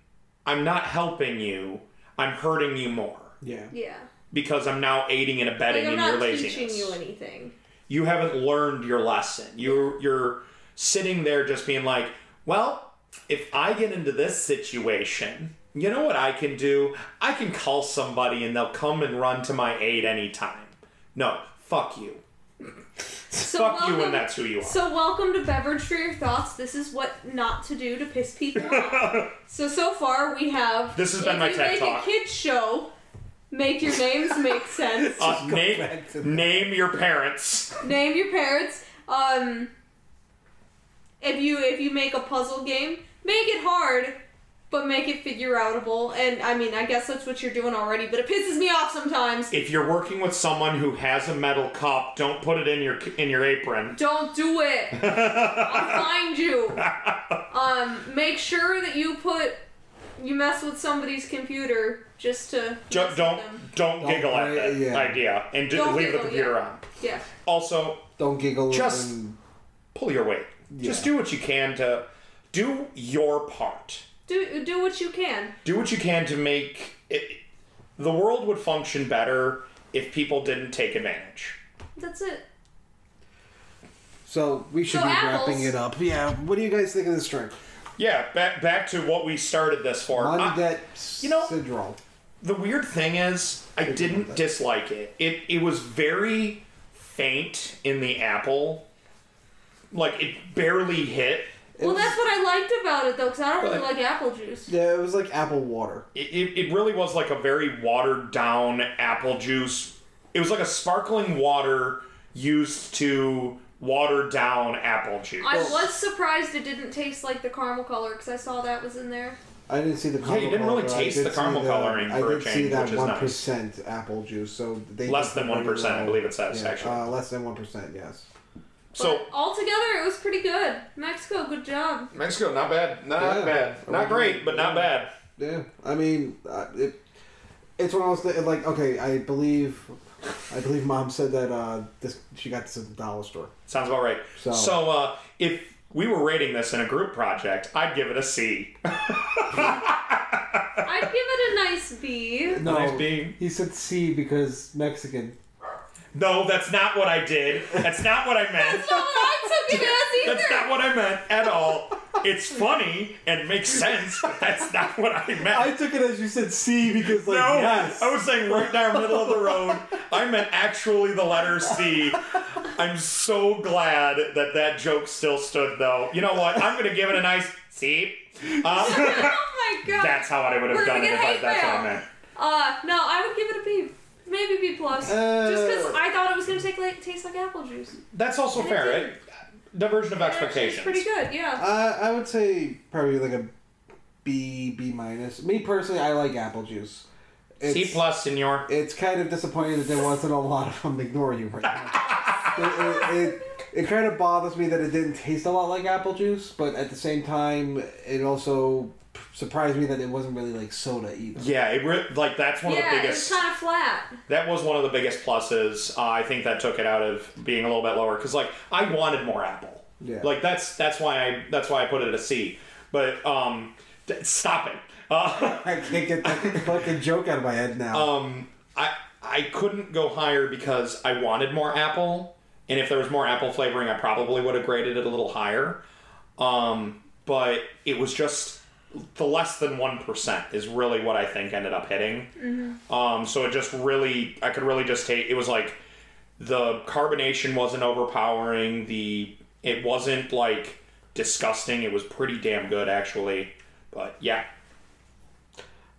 I'm not helping you. I'm hurting you more Yeah. yeah, because I'm now aiding and abetting like abetting I'm in your not laziness. teaching you anything. You haven't learned your lesson. You're you're sitting there just being like, well, if I get into this situation, you know what I can do? I can call somebody and they'll come and run to my aid anytime. No, fuck you. So fuck you welcome- when that's who you are. So welcome to Beverage for Your Thoughts. This is what not to do to piss people off. so so far we have. This has been my you TED make Talk. a kids show. Make your names make sense. Uh, name, back to that. name your parents. Name your parents. Um, if you if you make a puzzle game, make it hard, but make it figure outable. And I mean, I guess that's what you're doing already. But it pisses me off sometimes. If you're working with someone who has a metal cup, don't put it in your in your apron. Don't do it. I'll find you. Um, make sure that you put you mess with somebody's computer just to Ju- mess don't them. don't Don't giggle at play- that yeah. idea and just Don't leave the giggle, computer yeah. on. Yeah. Also, Don't giggle. Just- and, pull your weight. Just Yeah. do what you can to do your part. Do do what you can. Do what you can to make it. The world would function better if people didn't take advantage. That's it. So we should So be apples. wrapping it up. Yeah. What do you guys think of this drink? Yeah, back back to what we started this for. I- Mundet you know- Sidral. the weird thing is, I didn't dislike it. It it was very faint in the apple. Like it barely hit. It well, was- that's what I liked about it though, because I don't really like apple juice. Yeah, it was like apple water. It, it, it really was like a very watered down apple juice. It was like a sparkling water used to water down apple juice. I was surprised it didn't taste like the caramel color because I saw that was in there. I didn't see the Yeah, caramel you didn't really color, but taste the see caramel coloring I for a did see that one nice. apple juice. So they Less than 1%, I believe it says, Yeah, actually. Uh, less than one percent. Yes. so But altogether, it was pretty good. Mexico, good job. Mexico, not bad, not Yeah. bad, not great, but not bad. Yeah. I mean, uh, it. It's one of those. Like, okay, I believe, I believe Mom said that uh, this she got this at the dollar store. Sounds about right. So- So, uh, if we were rating this in a group project, I'd give it a C. I'd give it a nice B. No, Nice being. he said C because Mexican. No, that's not what I did. That's not what I meant. That's not what I took it as either. That's not what I meant at all. It's funny and makes sense, but that's not what I meant. I took it as you said C because, like, no, yes. I was saying right down middle of the road. I meant actually the letter C. I'm so glad that that joke still stood, though. You know what? I'm gonna give it a nice C. Uh, oh my god. that's how I would have We're done it if I, hate that's what I meant. Uh, no, I would give it a B. Maybe B plus. Uh, Just because I thought it was gonna take like taste like apple juice. That's also And fair, did. Diversion of Actually, expectations. It's pretty good, yeah. Uh, I would say probably like a B, B minus. Me personally, I like apple juice. It's, C plus, senor. It's kind of disappointing that there wasn't a lot of them ignoring you right now. it, it, it, it kind of bothers me that it didn't taste a lot like apple juice, but at the same time, it also surprised me that it wasn't really like soda either. Yeah, it re- like that's one of yeah, the it's biggest. kind of flat. That was one of the biggest pluses. Uh, I think that took it out of being a little bit lower because like I wanted more apple. Yeah. Like that's that's why I that's why I put it at a C. But um, d- stop it. Uh, I can't get that fucking joke out of my head now. um, I I couldn't go higher because I wanted more apple, and if there was more apple flavoring, I probably would have graded it a little higher. Um, but it was just the less than one percent is really what I think ended up hitting. Um, so it just really, I could really just take. It was like the carbonation wasn't overpowering. The it wasn't like disgusting. It was pretty damn good actually. But yeah,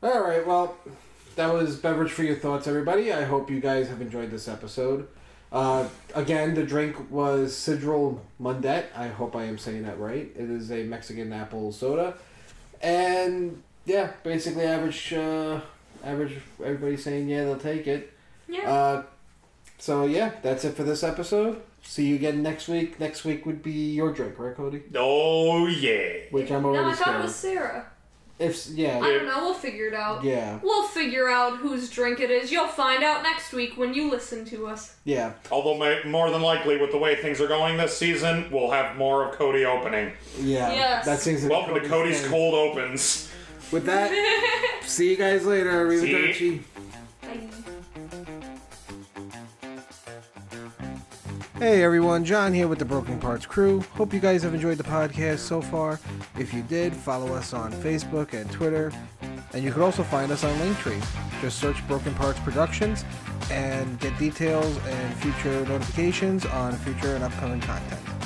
All right, well, that was beverage for your thoughts, everybody. I hope you guys have enjoyed this episode. Uh, again, the drink was Sidral Mundet. I hope I am saying that right. It is a Mexican apple soda, and yeah, basically average. Uh, average. Everybody's saying yeah, they'll take it. Yeah. Uh, so yeah, that's it for this episode. See you again next week. Next week would be your drink, right, Cody? oh yeah. Which I'm already. no, already I thought scared. it was Sarah. If yeah, I don't know. We'll figure it out. yeah, We'll figure out whose drink it is. You'll find out next week when you listen to us. yeah. Although ma- more than likely, with the way things are going this season, we'll have more of Cody opening. Yeah, Yes. that seems to be Welcome to Cody's thing. cold opens. With that, see you guys later. See? Arrivederci. Bye. Hey everyone, John here with the Broken Parts crew. Hope you guys have enjoyed the podcast so far. If you did, follow us on Facebook and Twitter. And you can also find us on Linktree. Just search Broken Parts Productions and get details and future notifications on future and upcoming content.